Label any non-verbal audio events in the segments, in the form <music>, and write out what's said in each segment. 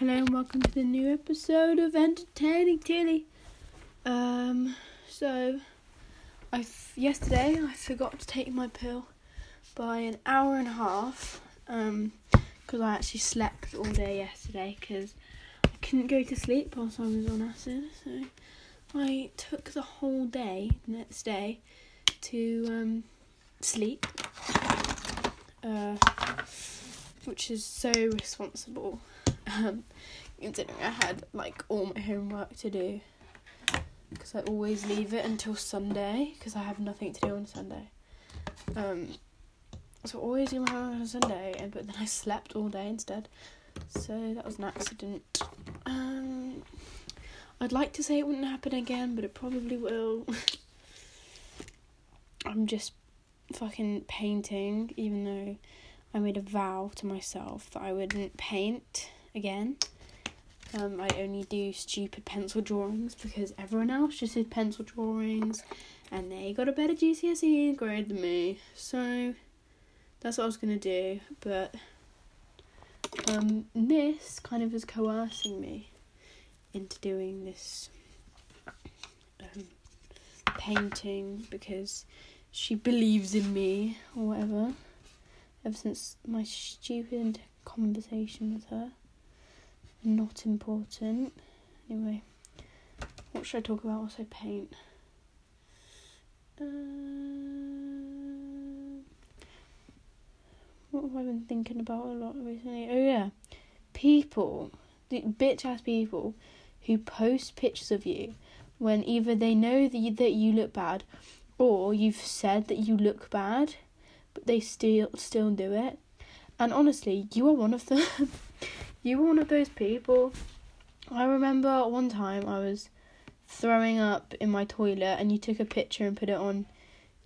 Hello and welcome to the new episode of Entertaining Tilly. Um, so I yesterday I forgot to take my pill by an hour and a half. Um, because I actually slept all day yesterday because I couldn't go to sleep whilst I was on acid. So I took the whole day the next day to um sleep. Uh, which is so responsible. Um, considering I had like all my homework to do because I always leave it until Sunday because I have nothing to do on Sunday. Um, so I always do my homework on Sunday, and but then I slept all day instead. So that was an accident. Um, I'd like to say it wouldn't happen again, but it probably will. <laughs> I'm just fucking painting, even though I made a vow to myself that I wouldn't paint again. Um, I only do stupid pencil drawings because everyone else just did pencil drawings and they got a better GCSE grade than me. So that's what I was gonna do, but um, Miss kind of is coercing me into doing this um, painting because she believes in me or whatever. Ever since my stupid conversation with her. Not important. Anyway, what should I talk about? Also, paint. Uh, what have I been thinking about a lot recently? Oh yeah, people, the bitch ass people, who post pictures of you when either they know that you, that you look bad, or you've said that you look bad, but they still still do it. And honestly, you are one of them. <laughs> you were one of those people. I remember one time I was throwing up in my toilet and you took a picture and put it on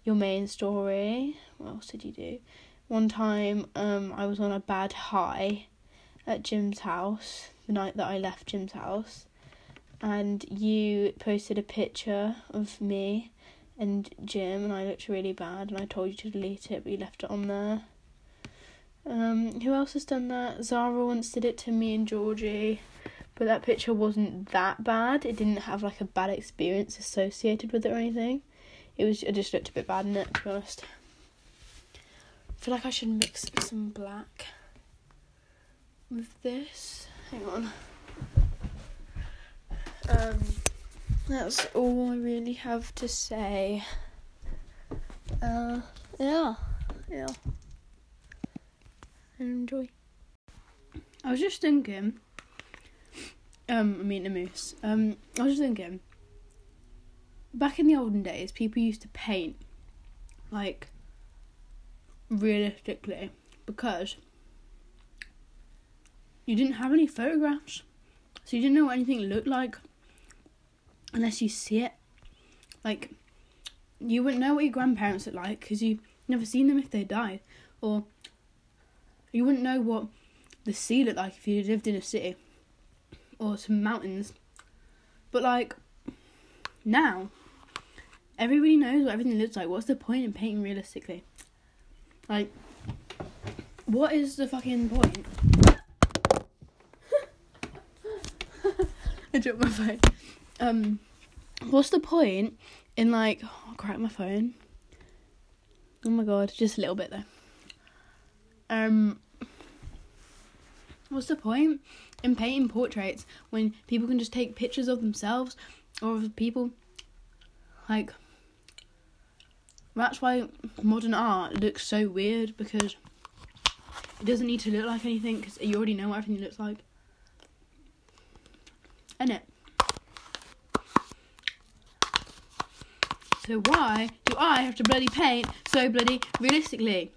your main story. What else did you do? One time um I was on a bad high at Jim's house the night that I left Jim's house and you posted a picture of me and Jim and I looked really bad and I told you to delete it but you left it on there. Um, who else has done that? Zara once did it to me and Georgie, but that picture wasn't that bad. It didn't have like a bad experience associated with it or anything. It was it just looked a bit bad in it, to be honest. I feel like I should mix some black with this. Hang on. Um, that's all I really have to say. Uh, yeah, yeah and enjoy. I was just thinking. Um, I mean a moose. Um, I was just thinking. Back in the olden days, people used to paint, like, realistically, because you didn't have any photographs, so you didn't know what anything looked like unless you see it. Like, you wouldn't know what your grandparents looked like because you never seen them if they died, or you wouldn't know what the sea looked like if you lived in a city or some mountains. But like now, everybody knows what everything looks like. What's the point in painting realistically? Like, what is the fucking point? <laughs> I dropped my phone. Um, what's the point in like? Oh, my phone. Oh my god, just a little bit though. Um, what's the point in painting portraits when people can just take pictures of themselves or of people? Like, that's why modern art looks so weird because it doesn't need to look like anything because you already know what everything looks like. And it. So why do I have to bloody paint so bloody realistically?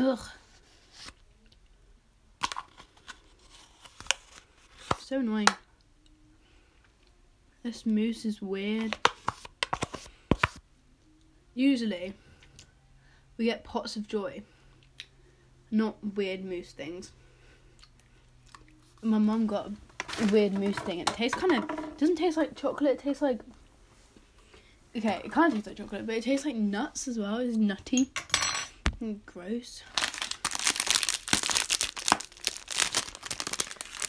Ugh. So annoying. This moose is weird. Usually, we get pots of joy, not weird moose things. My mum got a weird moose thing, and it tastes kind of doesn't taste like chocolate. It tastes like okay, it kind of tastes like chocolate, but it tastes like nuts as well. It's nutty and gross.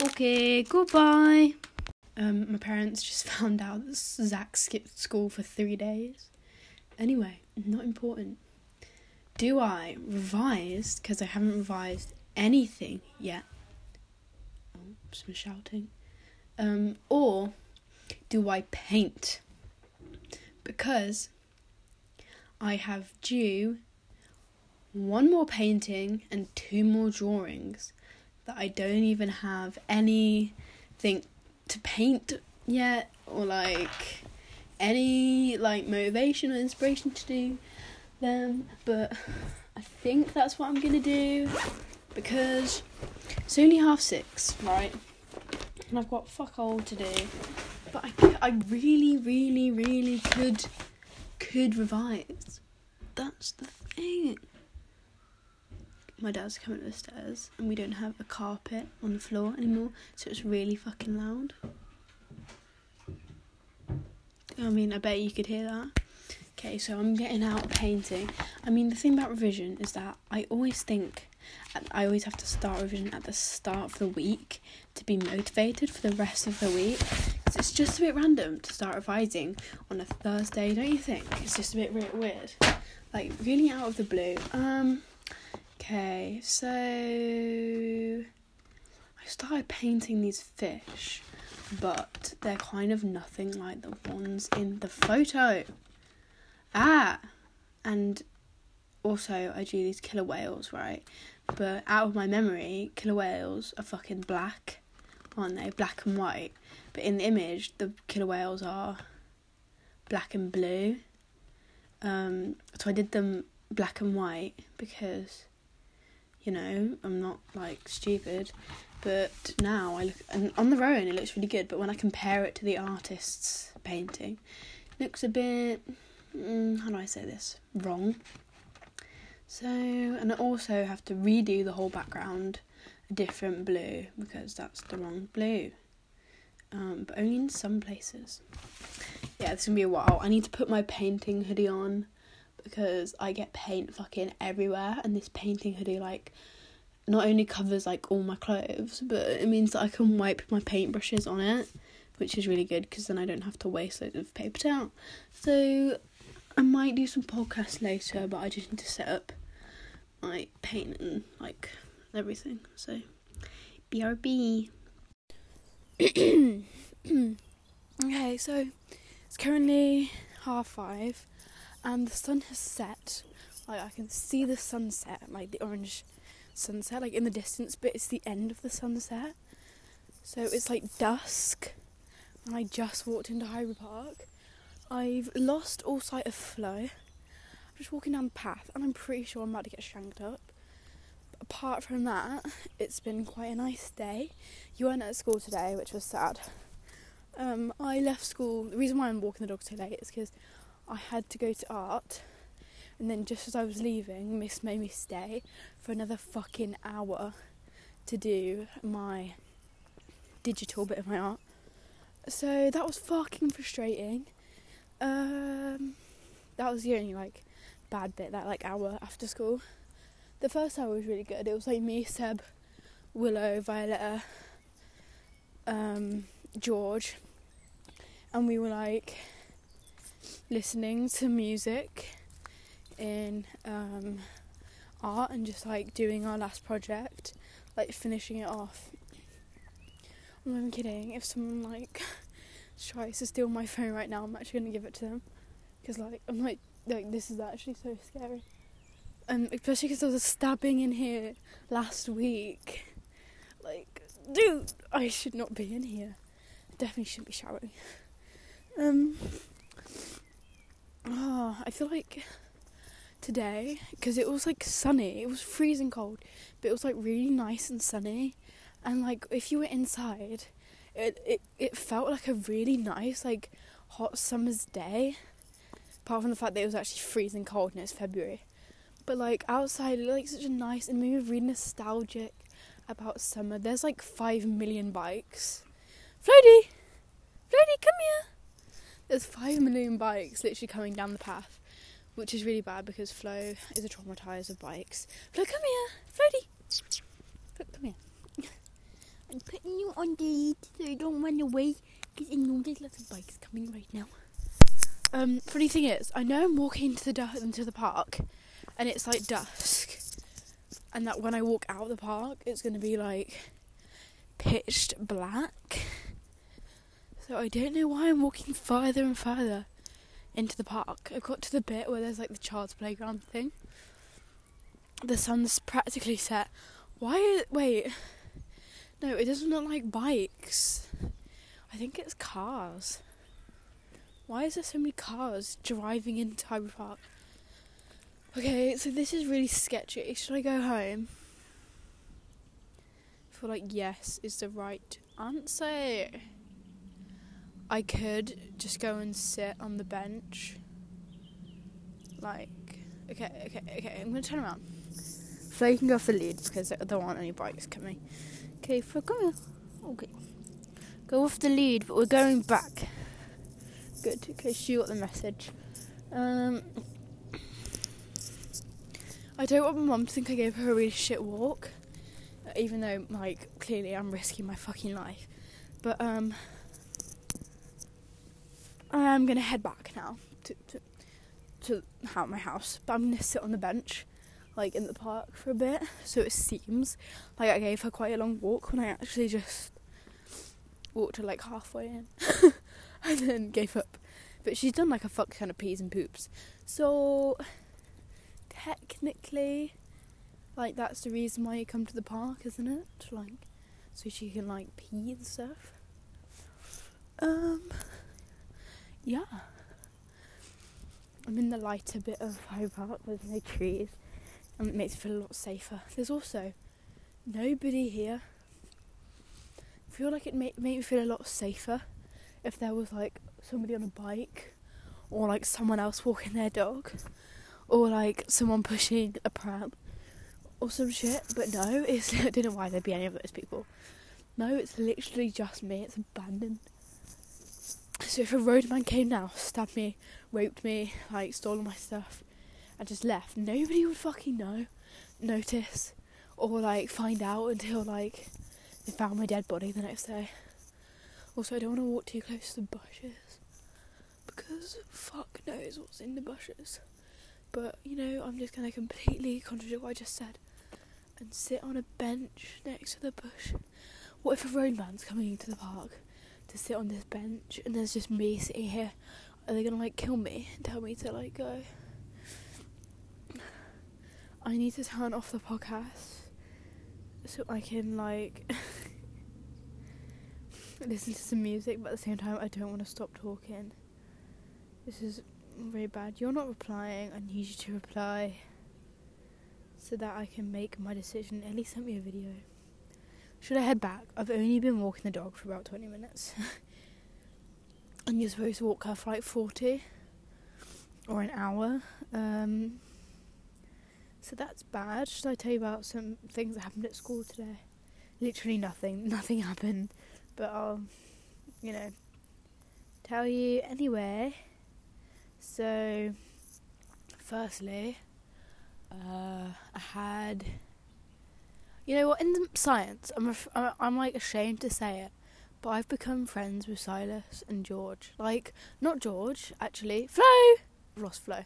Okay, goodbye. Um, my parents just <laughs> found out that Zach skipped school for three days. Anyway, not important. Do I revise? Because I haven't revised anything yet. Oh, some shouting. Um, or do I paint? Because I have due one more painting and two more drawings that I don't even have anything to paint yet or like any like motivation or inspiration to do them. But I think that's what I'm gonna do because it's only half six right? And I've got fuck all to do. But I, I really really really could could revise. That's the thing my dad's coming up the stairs and we don't have a carpet on the floor anymore, so it's really fucking loud. I mean, I bet you could hear that. Okay, so I'm getting out painting. I mean, the thing about revision is that I always think I always have to start revision at the start of the week to be motivated for the rest of the week. Cause it's just a bit random to start revising on a Thursday, don't you think? It's just a bit weird, like really out of the blue. Um, Okay, so I started painting these fish, but they're kind of nothing like the ones in the photo. Ah, and also I do these killer whales, right? But out of my memory, killer whales are fucking black, aren't they? Black and white. But in the image, the killer whales are black and blue. Um, so I did them black and white because you know, I'm not like stupid. But now I look, and on their own it looks really good. But when I compare it to the artist's painting, it looks a bit, mm, how do I say this? Wrong. So, and I also have to redo the whole background a different blue because that's the wrong blue. Um, but only in some places. Yeah, it's gonna be a while. I need to put my painting hoodie on because I get paint fucking everywhere, and this painting hoodie like not only covers like all my clothes, but it means that I can wipe my paintbrushes on it, which is really good because then I don't have to waste loads of paper towel. So I might do some podcasts later, but I just need to set up my paint and like everything. So BRB. <coughs> okay, so it's currently half five and the sun has set. Like I can see the sunset, like the orange sunset, like in the distance, but it's the end of the sunset. So it's like dusk, and I just walked into Highbury Park. I've lost all sight of Flo. I'm just walking down the path, and I'm pretty sure I'm about to get shanked up. But apart from that, it's been quite a nice day. You weren't at school today, which was sad. Um, I left school. The reason why I'm walking the dog so late is because I had to go to art, and then just as I was leaving, Miss made me stay for another fucking hour to do my digital bit of my art. So that was fucking frustrating. Um, that was the only like bad bit that like hour after school. The first hour was really good. It was like me, Seb, Willow, Violetta, um, George, and we were like listening to music in um, art and just like doing our last project, like finishing it off. I'm not even kidding. If someone like <laughs> tries to steal my phone right now, I'm actually gonna give it to them because like I'm like like this is actually so scary. And especially because there was a stabbing in here last week. Like, dude, I should not be in here. Definitely shouldn't be showering. <laughs> Um, Oh, I feel like today because it was like sunny. It was freezing cold, but it was like really nice and sunny. And like if you were inside, it it it felt like a really nice like hot summer's day. Apart from the fact that it was actually freezing cold and it's February, but like outside, it like such a nice and made me really nostalgic about summer. There's like five million bikes. Floaty, Floaty, come here. There's five million bikes literally coming down the path, which is really bad because Flo is a traumatized of bikes. Flo, come here, Freddie. Flo, come here. <laughs> I'm putting you on the so you don't run away. Because I know there's lots of bikes coming right now. Um, funny thing is, I know I'm walking into the du- into the park, and it's like dusk, and that when I walk out of the park, it's gonna be like pitched black. So I don't know why I'm walking further and further into the park. I got to the bit where there's like the child's playground thing. The sun's practically set. Why? Wait. No, it doesn't look like bikes. I think it's cars. Why is there so many cars driving into Highbury Park? Okay, so this is really sketchy. Should I go home? I feel like yes is the right answer. I could just go and sit on the bench. Like, okay, okay, okay, I'm gonna turn around. So you can go off the lead because there aren't any bikes coming. Okay, for here. Okay. Go off the lead, but we're going back. Good, okay, she got the message. Um, I don't want my mum to think I gave her a really shit walk, even though, like, clearly I'm risking my fucking life. But, um, I'm gonna head back now to, to, to my house, but I'm gonna sit on the bench, like, in the park for a bit, so it seems like I gave her quite a long walk when I actually just walked her like halfway in <laughs> and then gave up. But she's done like a fuck ton of peas and poops. So technically, like that's the reason why you come to the park, isn't it? Like so she can like pee and stuff. Um yeah. I'm in the lighter bit of Park, there's no trees. And it makes me feel a lot safer. There's also nobody here I feel like it made, made me feel a lot safer if there was like somebody on a bike or like someone else walking their dog or like someone pushing a pram or some shit. But no, it's <laughs> I don't know why there'd be any of those people. No, it's literally just me. It's abandoned. So if a roadman came now, stabbed me, raped me, like stole all my stuff, and just left, nobody would fucking know, notice, or like find out until like they found my dead body the next day. Also, I don't want to walk too close to the bushes because fuck knows what's in the bushes. But you know, I'm just gonna completely contradict what I just said and sit on a bench next to the bush. What if a roadman's coming into the park to sit on this bench and there's just me sitting here? Are they gonna like kill me and tell me to like go? I need to turn off the podcast so I can like <laughs> listen to some music, but at the same time, I don't want to stop talking. This is very bad. You're not replying. I need you to reply so that I can make my decision. At least send me a video. Should I head back? I've only been walking the dog for about 20 minutes. <laughs> and you're supposed to walk her for like 40 or an hour. Um, so that's bad. Should I tell you about some things that happened at school today? Literally nothing. <laughs> Nothing happened. But I'll, you know, tell you anyway. So, firstly, uh, I had. You know what? In science, I'm, ref- I'm I'm like ashamed to say it, but I've become friends with Silas and George. Like, not George, actually. Flo! Lost Flo.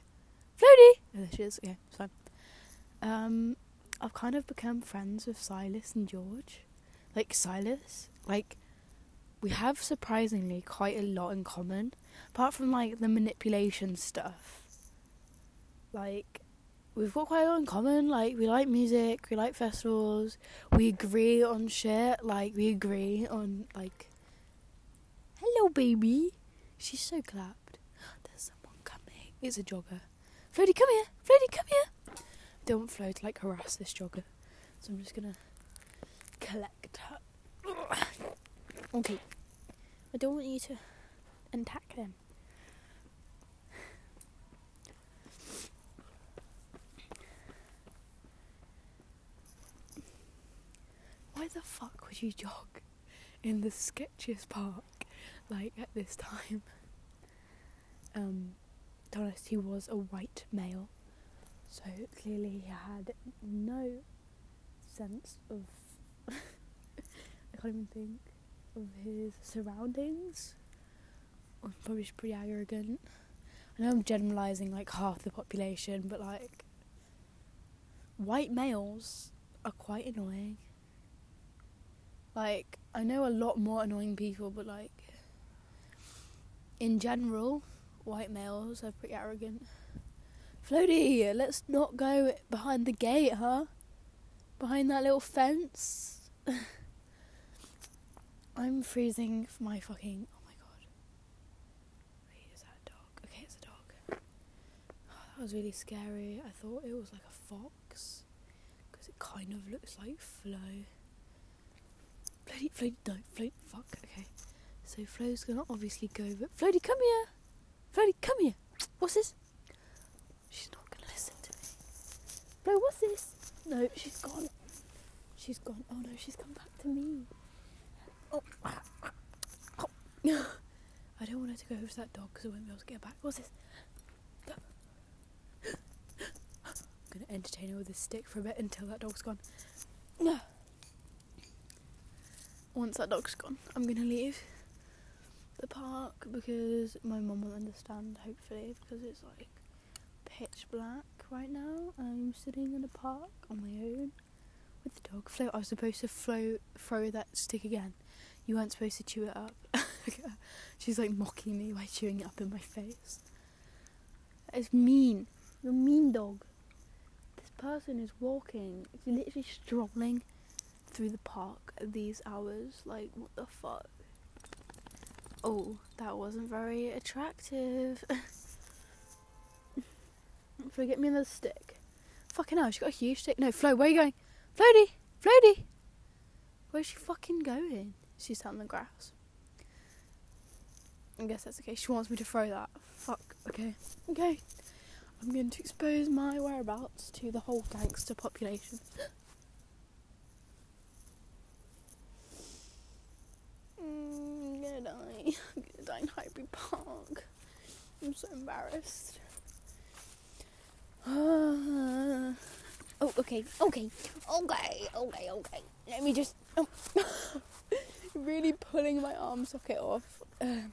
Floaty! Oh, there she is. Okay, it's fine. Um, I've kind of become friends with Silas and George. Like, Silas, like, we have surprisingly quite a lot in common. Apart from, like, the manipulation stuff. Like, we've got quite a lot in common. Like, we like music, we like festivals, we agree on shit. Like, we agree on, like, hello, baby. She's so clapped. There's someone coming. It's a jogger. Floaty, come here. Floaty, come here. Don't want Flo to, like, harass this jogger. So I'm just gonna collect her. <sniffs> Okay. I don't want you to attack them. The fuck would you jog in the sketchiest park like at this time? Um, to honest, he was a white male, so clearly he had no sense of. <laughs> I can't even think. of his surroundings. I'm probably pretty arrogant. I know I'm generalising like half the population, but like white males are quite annoying. Like I know a lot more annoying people, but like in general, white males are pretty arrogant. Floaty, let's not go behind the gate, huh? Behind that little fence. <laughs> I'm freezing for my fucking. Oh my god. Wait, is that a dog? Okay, it's a dog. Oh, <sighs> that was really scary. I thought it was like a fox. Because it kind of looks like Flo. Floaty, Floaty, no, Floaty, fuck, okay. So Flo's gonna obviously go, but Floaty, come here! Floaty, come here! What's this? She's not gonna listen to me. Flo, what's this? No, she's gone. She's gone. Oh no, she's come back to me. Oh. oh. <laughs> I don't want her to go over to that dog because I won't be able to get her back. What's this? <gasps> I'm gonna entertain her with a stick for a bit until that dog's gone. Once that dog's gone, I'm gonna leave the park because my mum will understand, hopefully, because it's like pitch black right now. I'm sitting in a park on my own with the dog. Flo, I was supposed to flow, throw that stick again. You weren't supposed to chew it up. <laughs> She's like mocking me by chewing it up in my face. Is mean. You're mean dog. This person is walking, literally strolling through the park at these hours. Like, what the fuck? Oh, that wasn't very attractive. <laughs> Flo, get me another stick. Fucking hell, she's got a huge stick. No, Flo, where are you going? Floaty! Floaty! Where's she fucking going? She's out in the grass. I guess that's okay. She wants me to throw that. Fuck. Okay. Okay. I'm going to expose my whereabouts to the whole gangster population. Mm, I'm gonna die. I'm gonna die in Highbury Park. I'm so embarrassed. <sighs> oh, okay, okay, okay, okay, okay. Let me just. Oh. <laughs> really pulling my arm socket off. Um,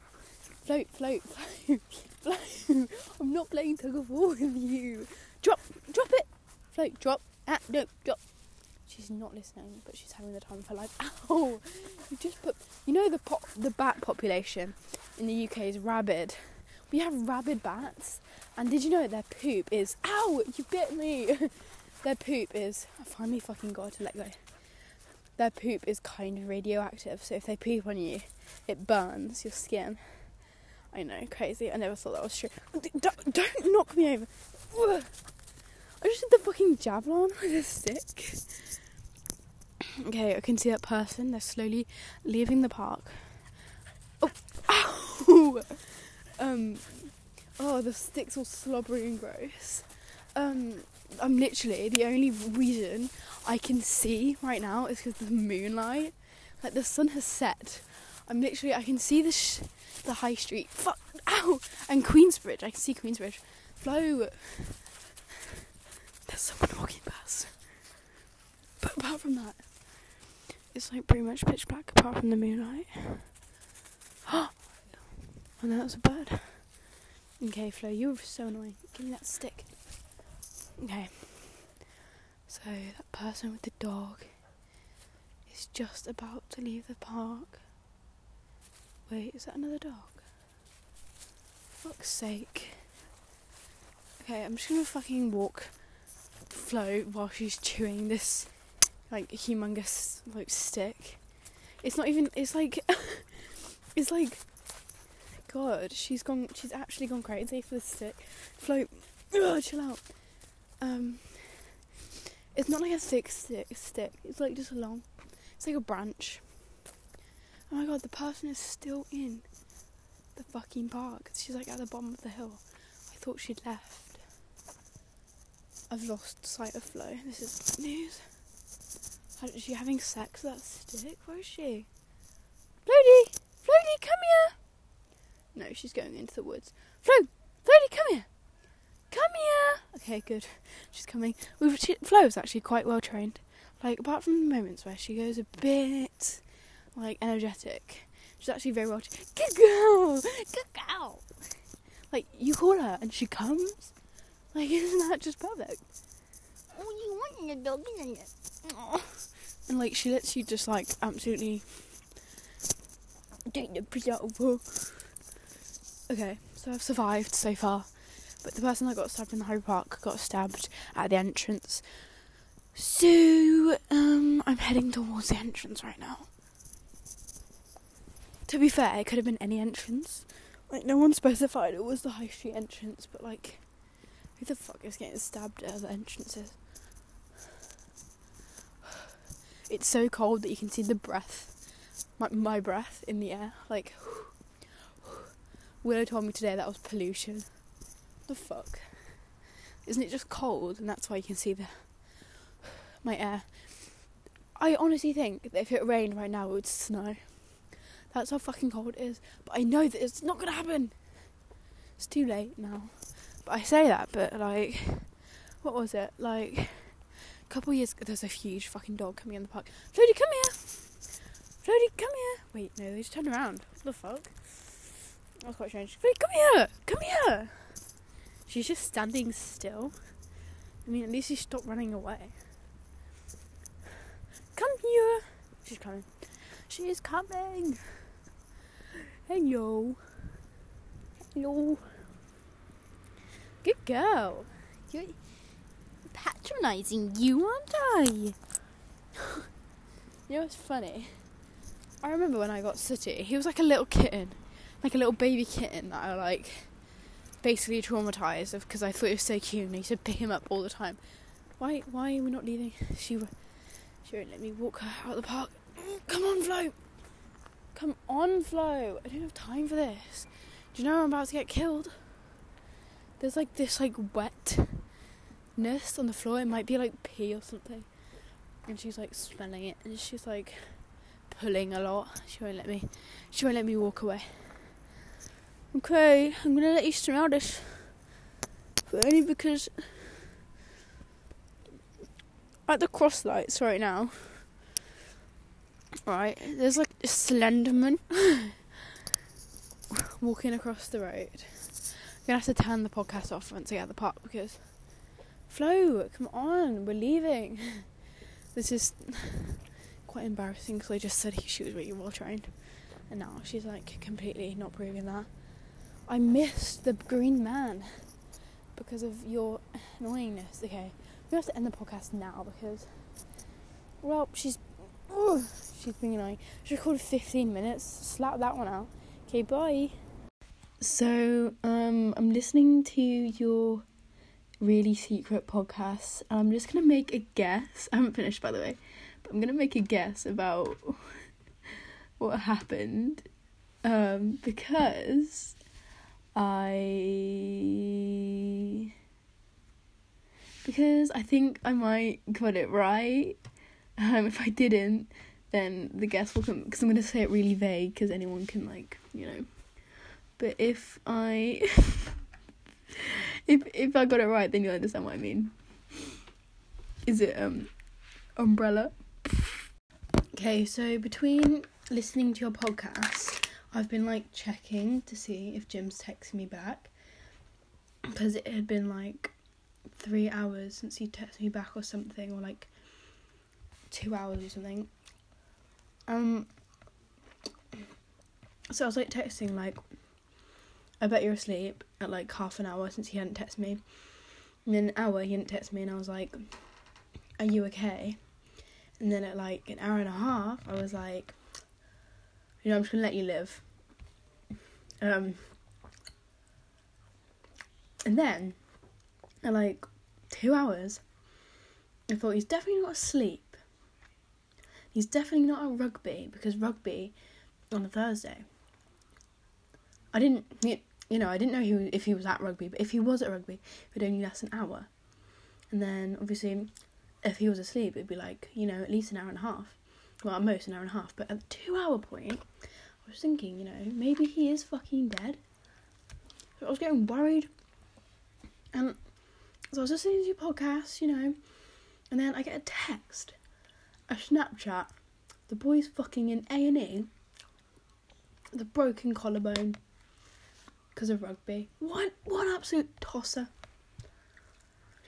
float, float, <laughs> float, float. I'm not playing tug of war with you. Drop, drop it. Float, drop. Ah, no, drop. She's not listening, but she's having the time of her life. <laughs> Ow! You just put. You know the pop, the bat population in the UK is rabid. We have rabid bats, and did you know their poop is? Ow! You bit me. <laughs> their poop is. I finally fucking got to let go. Their poop is kind of radioactive, so if they poop on you, it burns your skin. I know, crazy. I never thought that was true. Don't, don't knock me over. I just did the fucking javelin with a stick. Okay, I can see that person. They're slowly leaving the park. Oh, ow! <laughs> Um, oh, the stick's all slobbery and gross. Um, I'm literally the only reason I can see right now is because the moonlight. Like the sun has set. I'm literally I can see the sh- the high street. Fuck! Ow! And Queensbridge. I can see Queensbridge. Flow. There's someone walking past. But apart from that, it's like pretty much pitch black apart from the moonlight. Oh, <gasps> and that's a bird. Okay, Flo, you're so annoying. Give me that stick. Okay. So that person with the dog is just about to leave the park. Wait, is that another dog? Fuck's sake. Okay, I'm just gonna fucking walk Flo while she's chewing this like humongous like stick. It's not even it's like <laughs> it's like God, she's gone she's actually gone crazy for the stick. Flo ugh, chill out. Um it's not like a thick stick stick, it's like just a long it's like a branch. Oh my god, the person is still in the fucking park. She's like at the bottom of the hill. I thought she'd left. I've lost sight of Flo. This is news. Is she having sex with that stick? Where is she? Floaty! Floaty, come here! No, she's going into the woods. Flo! Floaty, come here! Come here! Okay, good. She's coming. We've, she, Flo's actually quite well trained. Like, apart from the moments where she goes a bit like energetic. She's actually very well. Trained. Good girl, good girl. Like you call her and she comes. Like <laughs> isn't that just perfect? Oh, you want the dog, isn't it? And like she lets you just like absolutely take the piss out of her. Okay, so I've survived so far, but the person that got stabbed in the Hyde Park got stabbed at the entrance. So um, I'm heading towards the entrance right now. To be fair, it could have been any entrance. Like no one specified it was the High Street entrance, but like, who the fuck is getting stabbed at the entrances? It's so cold that you can see the breath, my, my breath in the air. Like, Willow told me today that was pollution. The fuck? Isn't it just cold and that's why you can see the my air? I honestly think that if it rained right now, it would snow. That's how fucking cold it is. But I know that it's not gonna happen. It's too late now. But I say that, but like, what was it? Like, a couple years ago, there's a huge fucking dog coming in the park. Floaty, come here! Floaty, come here! Wait, no, they just turned around. What the fuck? That was quite strange. Floaty, come here! Come here! She's just standing still. I mean, at least she stopped running away. Come here! She's coming. She's coming! Hey. Hello. Good girl. You're patronizing you, aren't I? <laughs> you know what's funny? I remember when I got Sooty, he was like a little kitten. Like a little baby kitten that I like basically traumatized because I thought he was so cute and I used to pick him up all the time. Why why are we not leaving? She she won't let me walk her out the park. <gasps> Come on, Flo. Come on, Flo. I don't have time for this. Do you know I'm about to get killed? There's like this like wetness on the floor. It might be like pee or something. And she's like smelling it and she's like pulling a lot. She won't let me she won't let me walk away. Okay, I'm gonna let you smell this. But only because at the cross lights right now, right, there's like a Slenderman <laughs> walking across the road. I'm gonna have to turn the podcast off once I get the park because Flo, come on, we're leaving. <laughs> This is <laughs> quite embarrassing because I just said he, she was really well trained, and now she's like completely not proving that. I missed the green man because of your annoyingness. Okay, we have to end the podcast now because, well, she's, ugh, she's being annoying. She recorded 15 minutes. Slap that one out. Okay, bye. So, um, I'm listening to your really secret podcast. I'm just gonna make a guess. <laughs> I haven't finished, by the way, but I'm gonna make a guess about <laughs> what happened. Um, because I because I think I might got it right. Um, if I didn't, then the guess will come because I'm gonna say it really vague because anyone can like you know. But if I <laughs> <laughs> if if I got it right, then you'll understand what I mean. Is it um umbrella? Okay, so between listening to your podcast, I've been like checking to see if Jim's texting me back because it had been like three hours since he texted me back or something, or like two hours or something. Um, so I was like texting like, I bet you're asleep at like half an hour since he hadn't texted me. And then an hour he didn't text me, and I was like, "Are you okay?" And then at like an hour and a half, I was like, "You know, I'm just gonna let you live." Um, and then at like two hours, I thought he's definitely not asleep. He's definitely not at rugby because rugby on a Thursday. I didn't, you know, I didn't know he if he was at rugby, but if he was at rugby, it would only last an hour. And then obviously, if he was asleep, it'd be like you know at least an hour and a half. Well, at most an hour and a half. But at the two-hour point, I was thinking, you know, maybe he is fucking dead. So I was getting worried. And so I was listening to your podcast, you know, and then I get a text, a Snapchat The boy's fucking in A and E. The broken collarbone. Because of rugby. What what absolute tosser.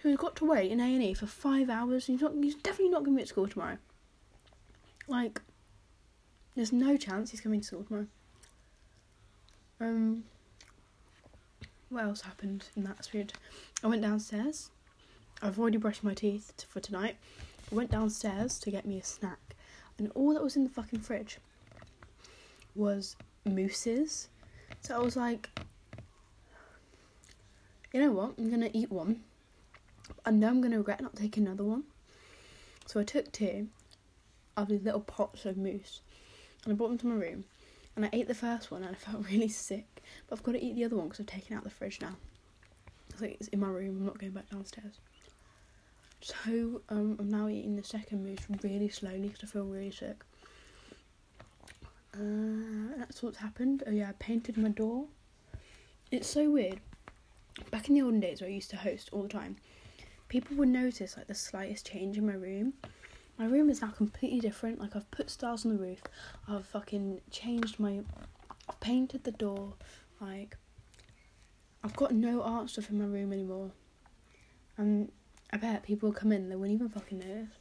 So he's got to wait in A and E for five hours. He's not. He's definitely not going to be at school tomorrow. Like, there's no chance he's coming to school tomorrow. Um, what else happened in that period? I went downstairs. I've already brushed my teeth t- for tonight. I went downstairs to get me a snack, and all that was in the fucking fridge was mousses. So I was like, you know what? I'm gonna eat one. I know I'm gonna regret not taking another one. So I took two of these little pots of mousse, and I brought them to my room. And I ate the first one, and I felt <laughs> really sick. But I've got to eat the other one because I've taken out the fridge now. It's like it's in my room. I'm not going back downstairs. So um, I'm now eating the second mousse really slowly because I feel really sick. Uh, that's what's happened. Oh yeah, I painted my door. It's so weird. Back in the olden days where I used to host all the time, people would notice like the slightest change in my room. My room is now completely different. Like I've put stars on the roof. I've fucking changed my. I've painted the door. Like I've got no art stuff in my room anymore. And I bet people come in, they wouldn't even fucking notice.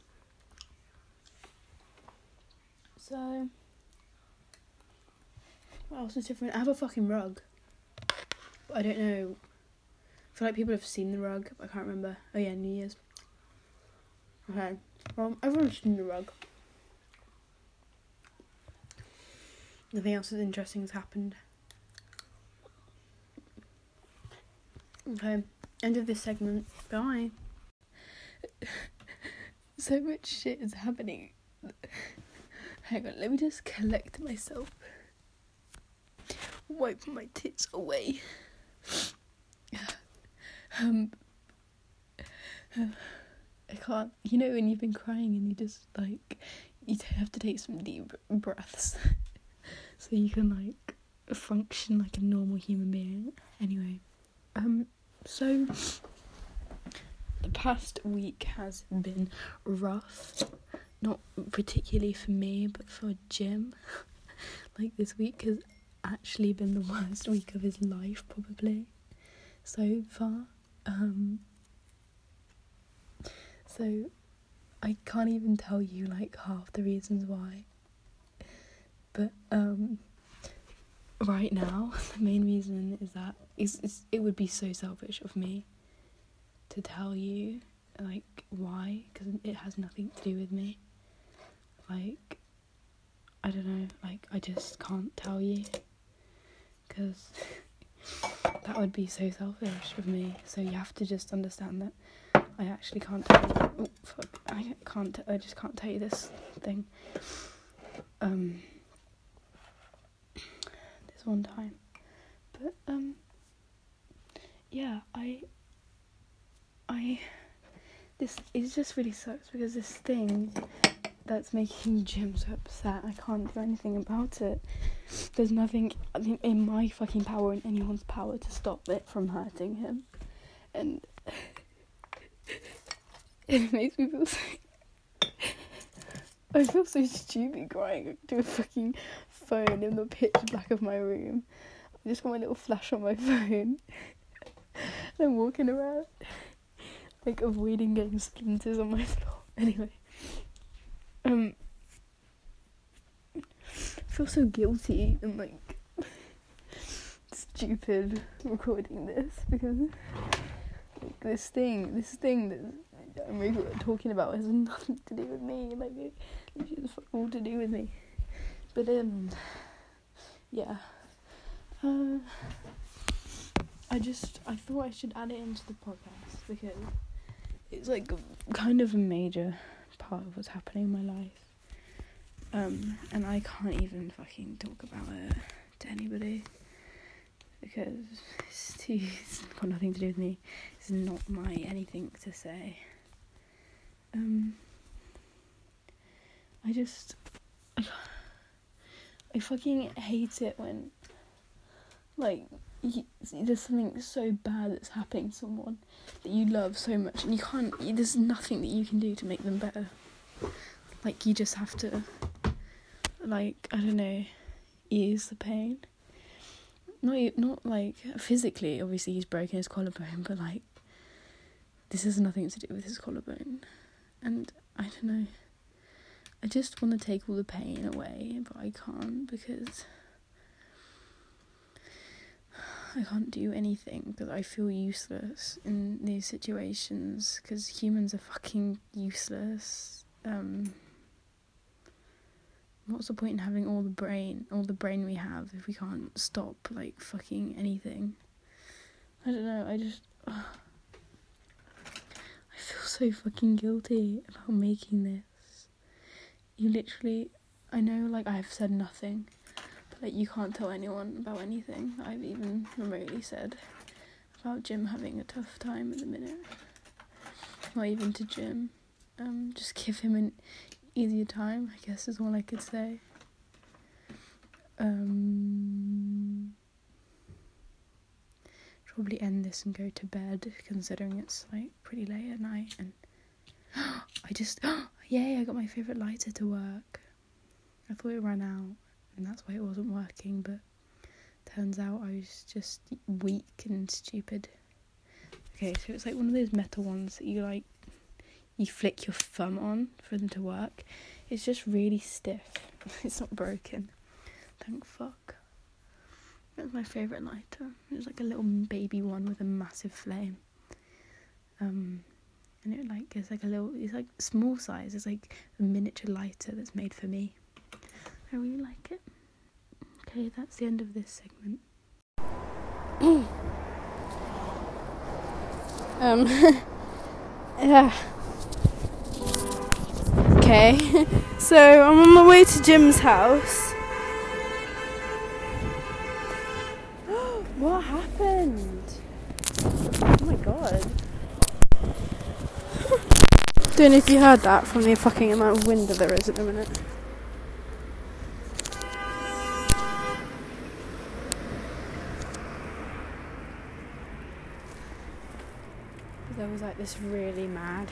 So, what else is different? I have a fucking rug. But I don't know. I feel like people have seen the rug, but I can't remember. Oh yeah, New Year's. Okay. Well, everyone's seen the rug. Nothing else as interesting has happened. Okay. End of this segment. Bye. <laughs> so much shit is happening. Hang on, let me just collect myself. Wipe my tits away. Um, <sighs> I can't. You know when you've been crying and you just like you have to take some deep breaths <laughs> so you can like function like a normal human being. Anyway, um, so the past week has been rough. Not particularly for me, but for Jim. <laughs> like this week has actually been the worst week of his life, probably so far. Um, so I can't even tell you like half the reasons why. But um, right now, <laughs> the main reason is that it's, it's, it would be so selfish of me to tell you like why because it has nothing to do with me like i don't know like i just can't tell you because that would be so selfish of me. So you have to just understand that i actually can't tell you oh, fuck. i can't i just can't tell you this thing. Um this one time. But um yeah i I this it just really sucks because this thing that's making <laughs> Jim so upset, I can't do anything about it. There's nothing in my fucking power in anyone's power to stop it from hurting him, and <laughs> it makes me feel so. <laughs> I feel so stupid crying to a fucking phone in the pitch black of my room. I just got my little flash on my phone. and I'm walking around like avoiding getting splinters on my floor. Anyway, um, I feel so guilty and like stupid recording this because like, this thing, this thing that I'm really talking about has nothing to do with me. Like it, it has all to do with me. But um, yeah. Uh, I just I thought I should add it into the podcast because it's like kind of a major part of what's happening in my life. Um, and I can't even fucking talk about it to anybody because it's, too, it's got nothing to do with me. It's not my anything to say. Um, I just, I, <sighs> I fucking hate it when, like, you, there's something so bad that's happening to someone that you love so much, and you can't. There's nothing that you can do to make them better. Like you just have to like I don't know, ease the pain. Not not like physically. Obviously, he's broken his collarbone, but like this has nothing to do with his collarbone, and I don't know. I just want to take all the pain away, but I can't because I can't do anything because I feel useless in these situations because humans are fucking useless. Um, what's the point in having all the brain, all the brain we have if we can't stop like fucking anything? I don't know. I just. I feel so fucking guilty about making this. You literally, I know, like I've said nothing, like you can't tell anyone about anything I've even remotely said about Jim having a tough time at the minute. Not even to Jim. Um, just give him an easier time. I guess is all I could say. Um, probably end this and go to bed, considering it's like pretty late at night and. <gasps> I just <gasps> yay! I got my favorite lighter to work. I thought it ran out, and that's why it wasn't working. But turns out I was just weak and stupid. Okay, so it's like one of those metal ones that you like, you flick your thumb on for them to work. It's just really stiff. <laughs> It's not broken. Thank fuck. That's my favourite lighter. It's like a little baby one with a massive flame. Um, and it like it's like a little. It's like small size. It's like a miniature lighter that's made for me. I really like it. Okay, that's the end of this segment. <clears throat> Um, <laughs> yeah. Okay, <laughs> so I'm on my way to Jim's house. <gasps> what happened? Oh my god. <laughs> Don't know if you heard that from the fucking amount of wind that there is at the minute. There was like this really mad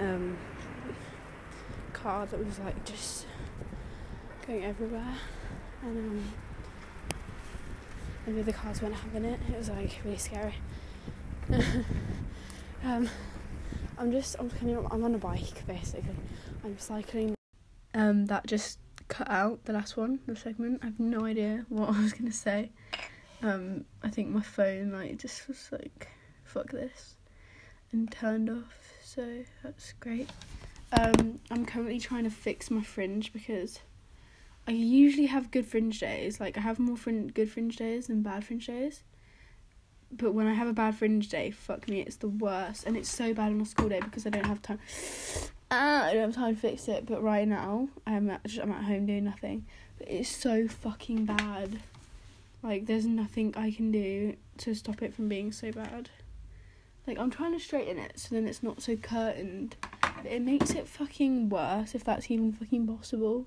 um, car that was like just going everywhere, and um, and the other cars weren't having it. It was like really scary. <laughs> um, I'm just I'm kind of I'm on a bike basically. I'm cycling. Um, that just cut out the last one, the segment. I have no idea what <laughs> I was gonna say. Um, I think my phone like just was like, fuck this, and turned off. So that's great. Um, I'm currently trying to fix my fringe because I usually have good fringe days. Like I have more frin- good fringe days than bad fringe days. But when I have a bad fringe day, fuck me, it's the worst, and it's so bad on a school day because I don't have time. Ah, I don't have time to fix it. But right now, I'm at, I'm at home doing nothing. But it's so fucking bad. Like there's nothing I can do to stop it from being so bad. Like I'm trying to straighten it so then it's not so curtained. But it makes it fucking worse if that's even fucking possible.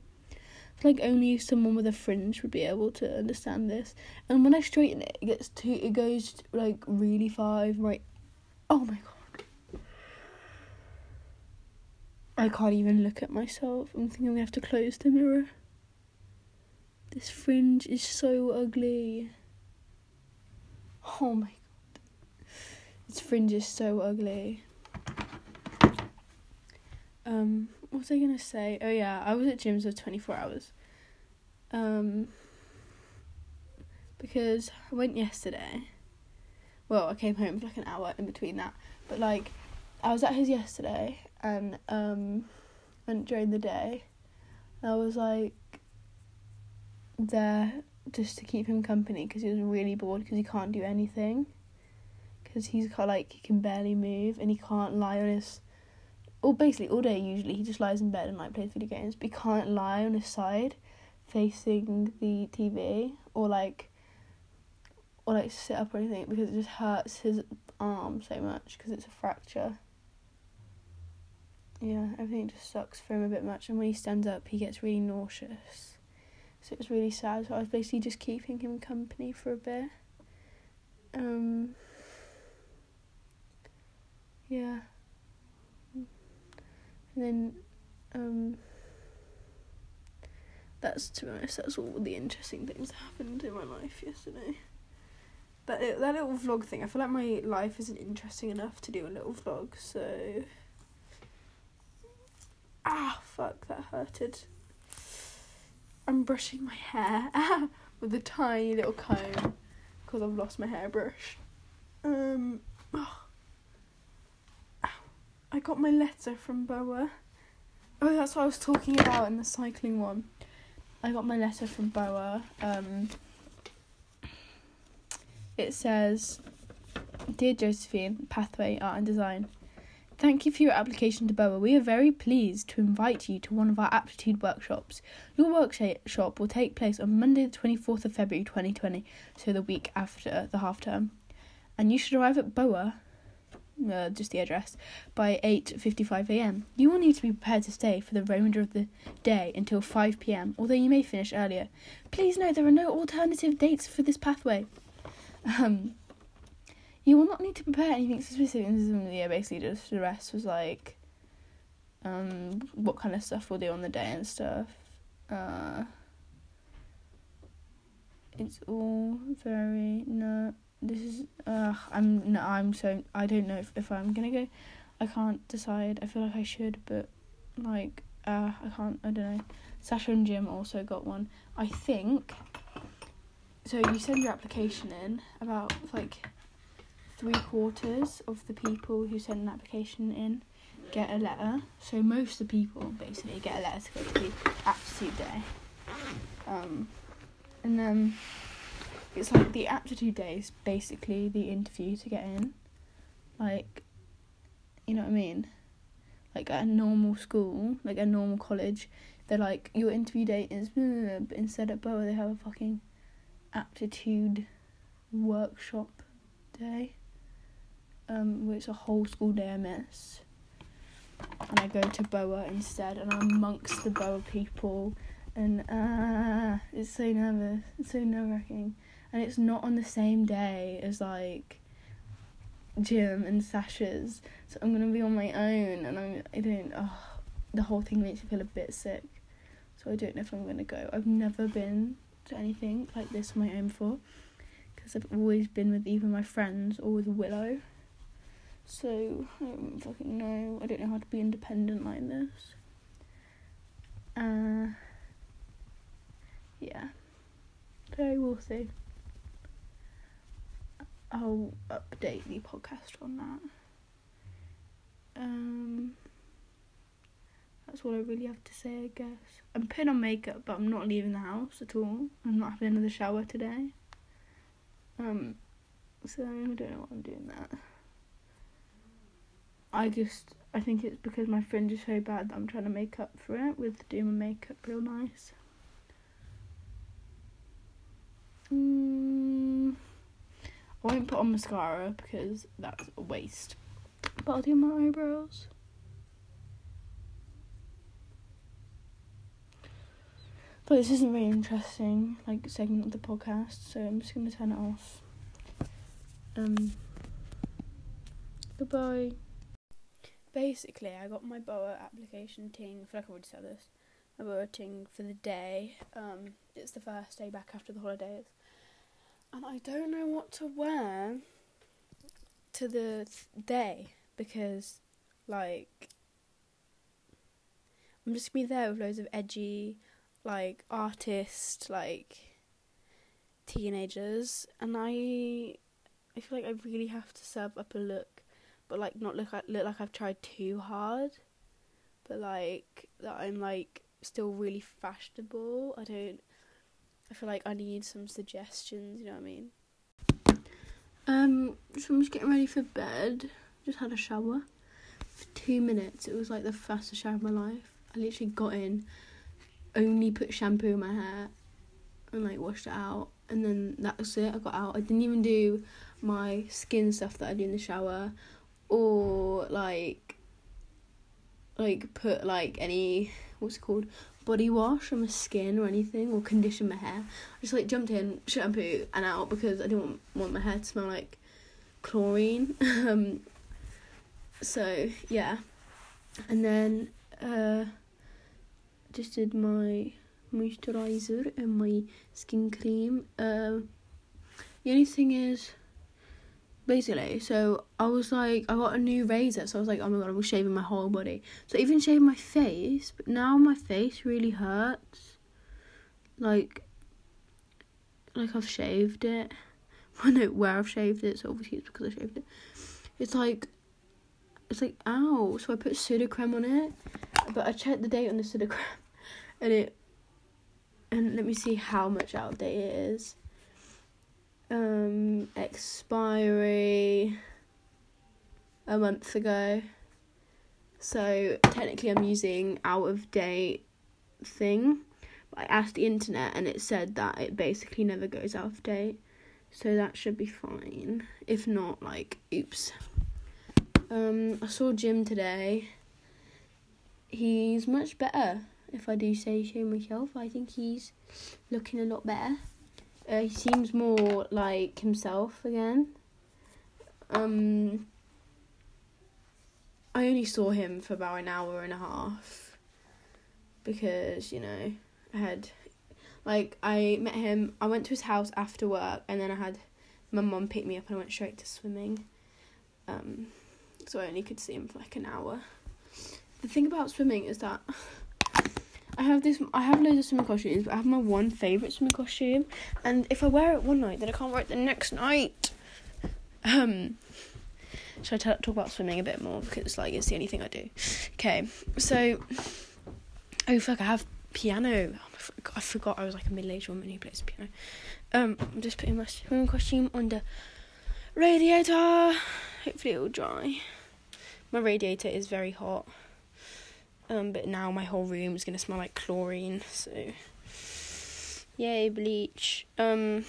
It's like only someone with a fringe would be able to understand this. And when I straighten it, it gets too it goes like really far right. Oh my god. I can't even look at myself. I'm thinking I'm gonna have to close the mirror. This fringe is so ugly. Oh my god. This fringe is so ugly. Um, what was I gonna say? Oh yeah, I was at Jim's for twenty four hours. Um because I went yesterday. Well, I came home for like an hour in between that. But like I was at his yesterday and um went during the day. I was like there just to keep him company because he was really bored because he can't do anything because he's got like he can barely move and he can't lie on his or basically all day usually he just lies in bed and like plays video games but he can't lie on his side facing the TV or like or like sit up or anything because it just hurts his arm so much because it's a fracture. Yeah everything just sucks for him a bit much and when he stands up he gets really nauseous. So it was really sad so I was basically just keeping him company for a bit. Um yeah and then um that's to be honest, that's all the interesting things that happened in my life yesterday. That that little vlog thing, I feel like my life isn't interesting enough to do a little vlog, so ah fuck that hurted. I'm brushing my hair <laughs> with a tiny little comb because I've lost my hairbrush. Um, oh. I got my letter from Boa. Oh, that's what I was talking about in the cycling one. I got my letter from Boa. Um, it says, "Dear Josephine, Pathway Art and Design." Thank you for your application to BOA. We are very pleased to invite you to one of our aptitude workshops. Your workshop will take place on Monday, the 24th of February 2020, so the week after the half term. And you should arrive at BOA, uh, just the address, by 8:55 a.m. You will need to be prepared to stay for the remainder of the day until 5 p.m., although you may finish earlier. Please note there are no alternative dates for this pathway. Um, you will not need to prepare anything specific. Yeah, basically just the rest was like, um, what kind of stuff we'll do on the day and stuff. Uh, it's all very no. This is uh, I'm no, I'm so I don't know if, if I'm gonna go. I can't decide. I feel like I should, but like uh, I can't. I don't know. Sasha and Jim also got one. I think. So you send your application in about like three quarters of the people who send an application in get a letter. So most of the people basically get a letter to go to the aptitude day. Um, and then it's like the aptitude day is basically the interview to get in. Like, you know what I mean? Like at a normal school, like a normal college, they're like your interview date is, but instead at Boa they have a fucking aptitude workshop day um, which a whole school day I miss. And I go to Boa instead, and I'm amongst the Boa people, and uh, it's so nervous, it's so nerve wracking, and it's not on the same day as like Jim and Sasha's, so I'm gonna be on my own, and I'm I don't. Oh, the whole thing makes me feel a bit sick, so I don't know if I'm gonna go. I've never been to anything like this on my own before, because I've always been with either my friends or with Willow. So I don't fucking know. I don't know how to be independent like this. Uh, yeah. So we'll see. I'll update the podcast on that. Um, that's all I really have to say, I guess. I'm putting on makeup, but I'm not leaving the house at all. I'm not having another shower today. Um, so I don't know what I'm doing that. I just I think it's because my fringe is so bad that I'm trying to make up for it with doing my makeup real nice. Mm, I won't put on mascara because that's a waste. But I'll do my eyebrows. But this isn't very interesting, like segment of the podcast, so I'm just gonna turn it off. Um goodbye basically, I got my BOA application ting. I feel like I already said this. My BOA ting for the day. Um, it's the first day back after the holidays, and I don't know what to wear to the th- day because, like, I'm just gonna be there with loads of edgy, like, artist, like, teenagers, and I, I feel like I really have to serve up a look but like not look look like I've tried too hard, but like that I'm like still really fashionable. I don't. I feel like I need some suggestions. You know what I mean? Um, so I'm just getting ready for bed. Just had a shower for two minutes. It was like the fastest shower of my life. I literally got in, only put shampoo in my hair, and like washed it out, and then that was it. I got out. I didn't even do my skin stuff that I do in the shower or like like put like any what's it called body wash on my skin or anything or condition my hair. I just like jumped in, shampoo and out because I didn't want, want my hair to smell like chlorine. <laughs> um, so yeah, and then uh, just did my moisturizer and my skin cream. Uh, the only thing is, basically, so I was like, I got a new razor, so I was like, oh my god, I'm shaving my whole body. So I even shaved my face, but now my face really hurts. Like, like I've shaved it. <laughs> I know where I've shaved it, so obviously it's because I shaved it. It's like, it's like, ow. So I put Sudocrem on it, but I checked the date on the Sudocrem, <laughs> and it, and let me see how much out of date it is. Um, expiry a month ago. So technically, I'm using out of date thing. But I asked the internet, and it said that it basically never goes out of date. So that should be fine. If not, like, oops. Um, I saw Jim today. He's much better, if I do say so myself. I think he's looking a lot better. Uh, he seems more like himself again. Um, I only saw him for about an hour and a half because you know I had like I met him. I went to his house after work, and then I had my mum pick me up, and I went straight to swimming. Um, so I only could see him for like an hour. The thing about swimming is that I have this. I have loads of swimming costumes, but I have my one favorite swimming costume, and if I wear it one night, then I can't wear it the next night. Um, should I t- talk about swimming a bit more because like it's the only thing I do. Okay, so oh fuck, I have piano. I forgot I was like a middle-aged woman who plays piano. Um, I'm just putting my swimming costume on the radiator. Hopefully it will dry. My radiator is very hot. Um, but now my whole room is gonna smell like chlorine. So, yay bleach. Um,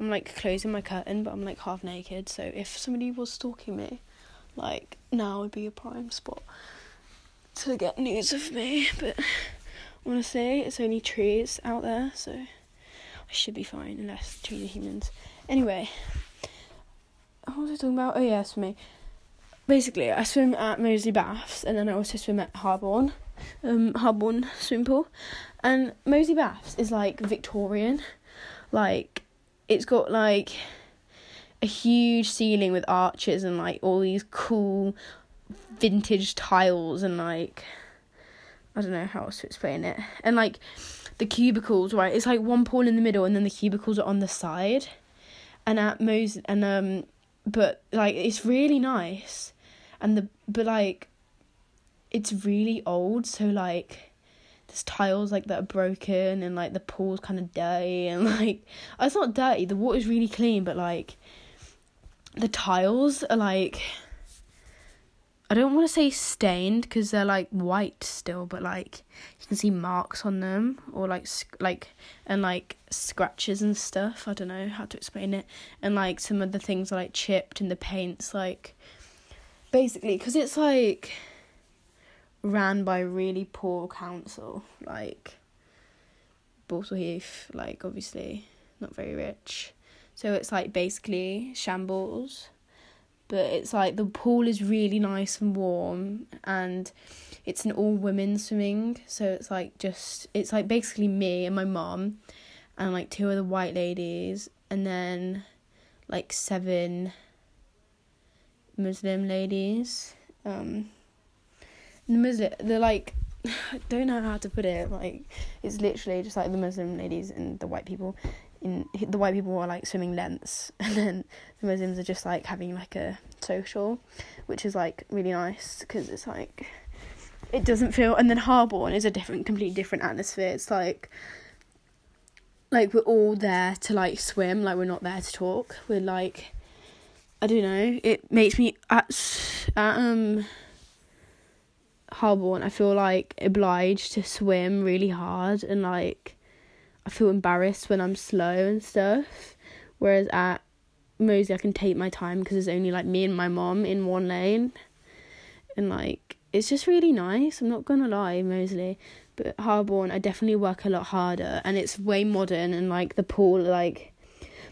I'm like closing my curtain, but I'm like half naked. So if somebody was stalking me, like now would be a prime spot to get news of me. But honestly, it's only trees out there, so I should be fine unless trees are humans. Anyway, what was I talking about? Oh yes, for me. Basically, I swim at Moseley Baths, and then I also swim at Harborne, um, Harborne swimming pool. And Moseley Baths is like Victorian, like it's got like a huge ceiling with arches and like all these cool vintage tiles and like I don't know how else to explain it. And like the cubicles, right? It's like one pool in the middle and then the cubicles are on the side. And at Mose and um but like it's really nice. And the but like it's really old, so like there's tiles like that are broken and like the pool's kind of dirty and <laughs> like oh, it's not dirty, the water's really clean, but like the tiles are like I don't want to say stained because they're like white still, but like you can see marks on them or like like and like scratches and stuff. I don't know how to explain it. And like some of the things are like chipped and the paints like basically because it's like ran by really poor council like Heath like obviously not very rich. So it's like basically shambles but it's like the pool is really nice and warm and it's an all women swimming so it's like just it's like basically me and my mom and like two other white ladies and then like seven muslim ladies um the muslim they're like I <laughs> don't know how to put it like it's literally just like the muslim ladies and the white people in the white people are like swimming lengths <laughs> and then the Muslims are just like having like a social, which is like really nice because it's like it doesn't feel. And then Harborne is a different, completely different atmosphere. It's like like we're all there to like swim, like we're not there to talk. We're like I don't know. It makes me at, at um Harborne. I feel like obliged to swim really hard and like I feel embarrassed when I'm slow and stuff. Whereas at Moseley, I can take my time because there's only like me and my mom in one lane, and like it's just really nice. I'm not gonna lie, Moseley, but Harborne, I definitely work a lot harder, and it's way modern and like the pool, like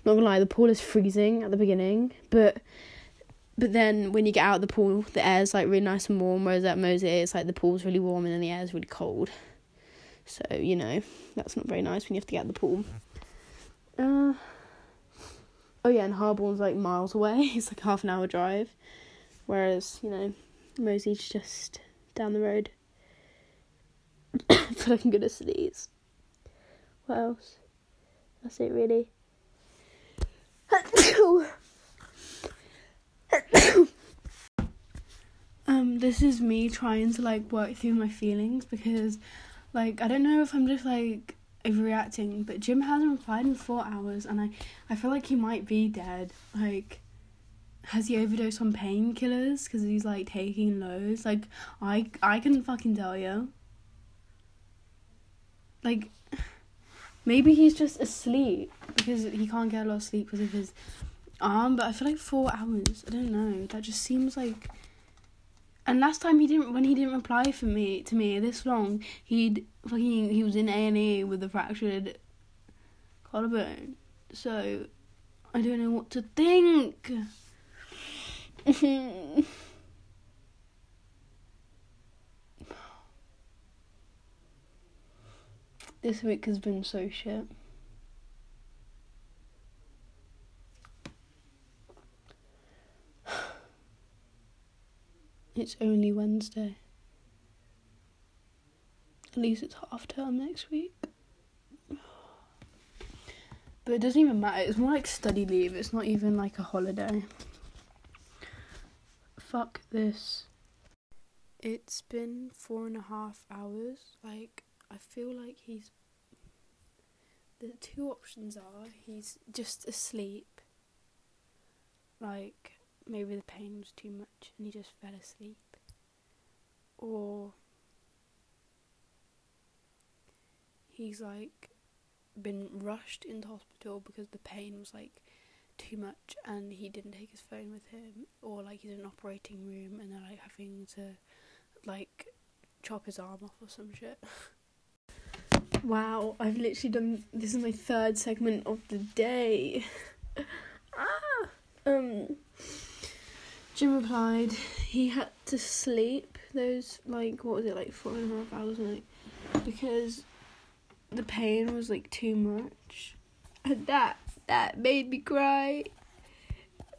not gonna lie, the pool is freezing at the beginning, but but then when you get out of the pool, the air's like really nice and warm. Whereas at Moseley, it's like the pool's really warm and then the air's really cold. So, you know, that's not very nice when you have to get out of the pool. Uh, oh, yeah, and Harborne's like miles away. <laughs> It's like half an hour drive. Whereas, you know, Moseley's just down the road. <coughs> Like I'm gonna sneeze. What else? That's it, really. Um, this is me trying to like work through my feelings because, like, I don't know if I'm just like overreacting, but Jim hasn't replied in four hours, and I, I feel like he might be dead. Like, has he overdosed on painkillers because he's like taking loads? Like, I, I couldn't fucking tell you. Like, maybe he's just asleep because he can't get a lot of sleep because of his arm. But I feel like four hours. I don't know. That just seems like. And last time he didn't, when he didn't reply for me to me this long, he'd fucking he was in A and E with a fractured collarbone. So I don't know what to think. <laughs> this week has been so shit. <sighs> It's only Wednesday. At least it's half term next week. <sighs> But it doesn't even matter. It's more like study leave. It's not even like a holiday. Fuck this. It's been four and a half hours. Like, I feel like he's. The two options are he's just asleep. Like, maybe the pain was too much and he just fell asleep. Or he's like been rushed into hospital because the pain was like too much and he didn't take his phone with him or like he's in an operating room and they're like having to like chop his arm off or some shit. <laughs> Wow, I've literally done this is my third segment of the day. <laughs> ah um Jim replied he had to sleep those like what was it like four and a half hours night? Because the pain was like too much. And that that made me cry.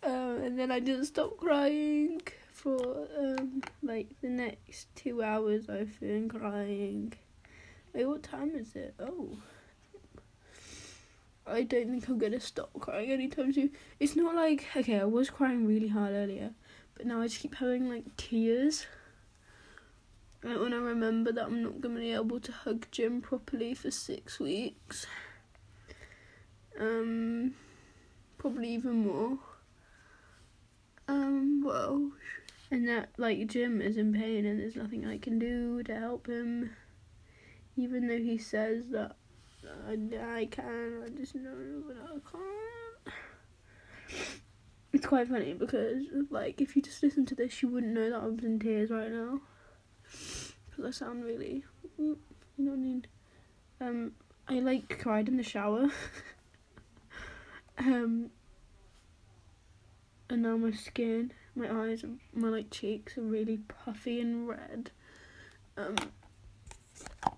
Um, and then I didn't stop crying for um like the next two hours I've been crying wait what time is it oh I don't think I'm gonna stop crying anytime soon it's not like okay I was crying really hard earlier but now I just keep having like tears. Like when I remember that I'm not gonna be able to hug Jim properly for six weeks. Um, probably even more. Um, well, and that like Jim is in pain and there's nothing I can do to help him, even though he says that I, I can. I just know that I can't? It's quite funny because like if you just listen to this you wouldn't know that I was in tears right now. Because I sound really you know what I mean? Um I like cried in the shower. <laughs> Um and now my skin my eyes my like cheeks are really puffy and red. Um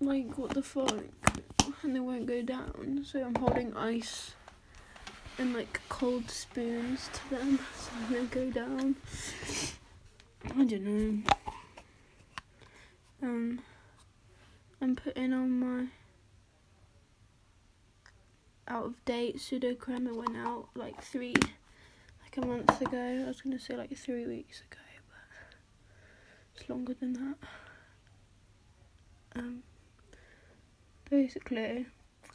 like what the fuck and they won't go down so I'm holding ice and like cold spoons to them <laughs> so they go down. I don't know. Um, I'm putting on my out of date Sudocrem. It went out like three, like a month ago. I was gonna say like three weeks ago, but it's longer than that. Um, basically,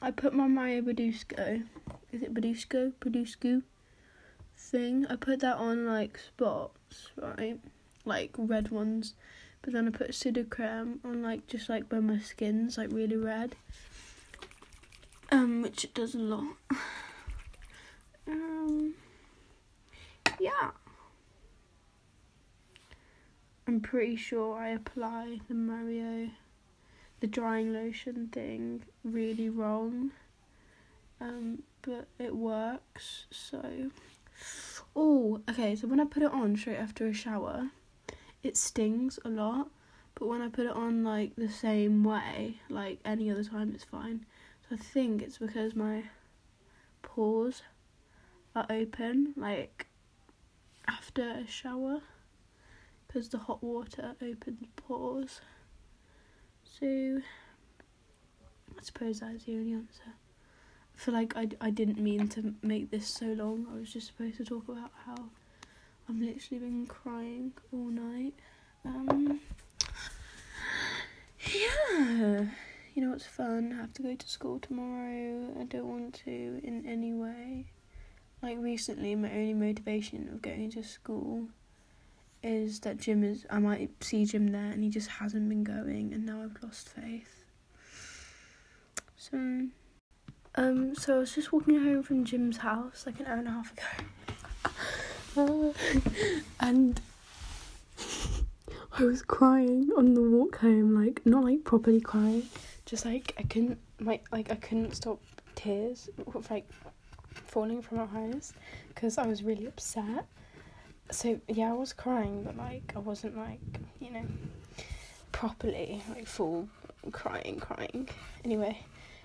I put my Mario Badusco is it Badusco? Badusco thing. I put that on like spots, right? Like red ones. But then I put Sudocrem on like just like where my skin's like really red. Um, which it does a lot. <laughs> um yeah. I'm pretty sure I apply the Mario the drying lotion thing really wrong. Um, but it works. So, oh, okay. So when I put it on straight after a shower, it stings a lot. but when I put it on like the same way, like any other time, it's fine. So I think it's because my pores are open, like after a shower, because the hot water opens pores. So I suppose that is the only answer. I feel like I, I didn't mean to make this so long. I was just supposed to talk about how I've literally been crying all night. Um, yeah, you know it's fun? I have to go to school tomorrow. I don't want to in any way. Like recently, my only motivation of going to school is that Jim is. I might see Jim there, and he just hasn't been going, and now I've lost faith. So, um, so I was just walking home from Jim's house like an hour and a half ago, <laughs> and I was crying on the walk home, like not like properly crying, just like I couldn't, like like I couldn't stop tears, like falling from my eyes, because I was really upset. So yeah, I was crying, but like I wasn't like you know properly like full crying, crying. Anyway,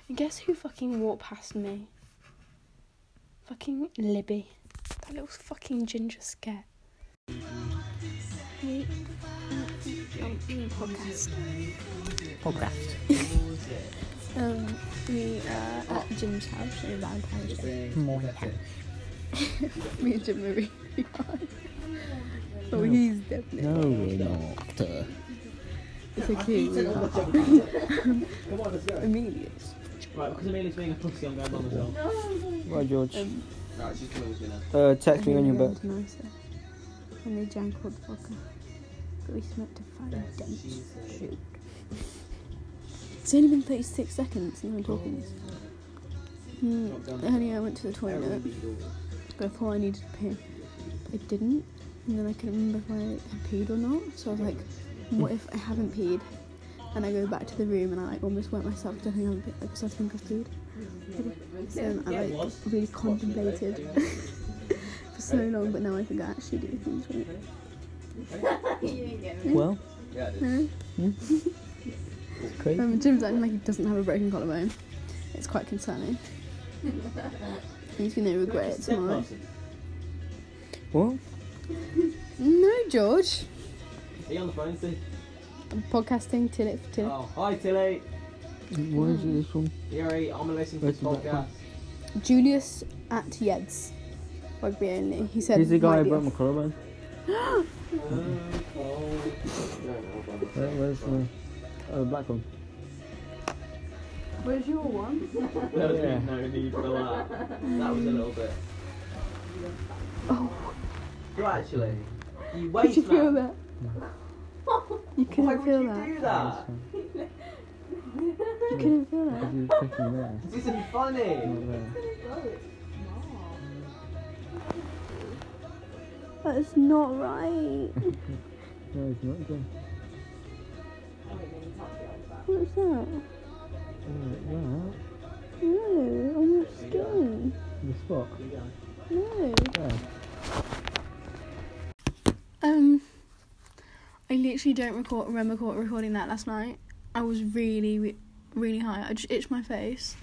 and guess who fucking walked past me? Fucking Libby, that little fucking ginger scat. Podcast. Podcast. <laughs> Um, we are at Jim's house in Valentine's Day. Morning. <laughs> Me and Jim are really <laughs> hard. Oh, he's definitely. No, we're not. Uh, It's okay. we're not. Amelia's. Right, because Amelia's being a pussy, I'm going by myself. right, George. Um, Right, she's coming with me. Uh, text me when you're back. Everyone's nicer. And they drank all the vodka. But we smoked a fine dense shoot. It's only been 36 seconds and I'm talking this. Hmm. Earlier I went to the toilet. Before I needed to pee. But I didn't. And then I couldn't remember if I had peed or not. So I was like, what if I haven't paid? And I go back to the room and I like almost wet myself because I think I'm a bit because I think I've peed. So then I like really contemplated <laughs> for so long, but now I think I actually do things right. <laughs> Well, No? it's crazy. Um, Jim's acting like he doesn't have a broken collarbone. It's quite concerning. He's gonna regret it tomorrow. What? No, George. Are you on the phone, Steve? I'm podcasting till it till Oh, hi Tilly. Where is this from? Yuri, I'm listening to Where's the podcast. Julius at Yeds. Rugby only. He said. He's the guy might who be broke my off. collarbone. Oh, <gasps> Where, where's the oh, the black one? Where's your one? <laughs> No, Yeah. no need for that. That was a little bit. Oh, You actually, you did waste <laughs> you feel that? You Why couldn't would feel you that. do that? You couldn't feel that. He's clicking there. This isn't funny. Not there. That's not right. No, it's not there. What's that? Oh, No, on your skin. The spot. No. There. Um, I literally don't record, remember record, recording that last night. I was really, re- really high. I just itched my face,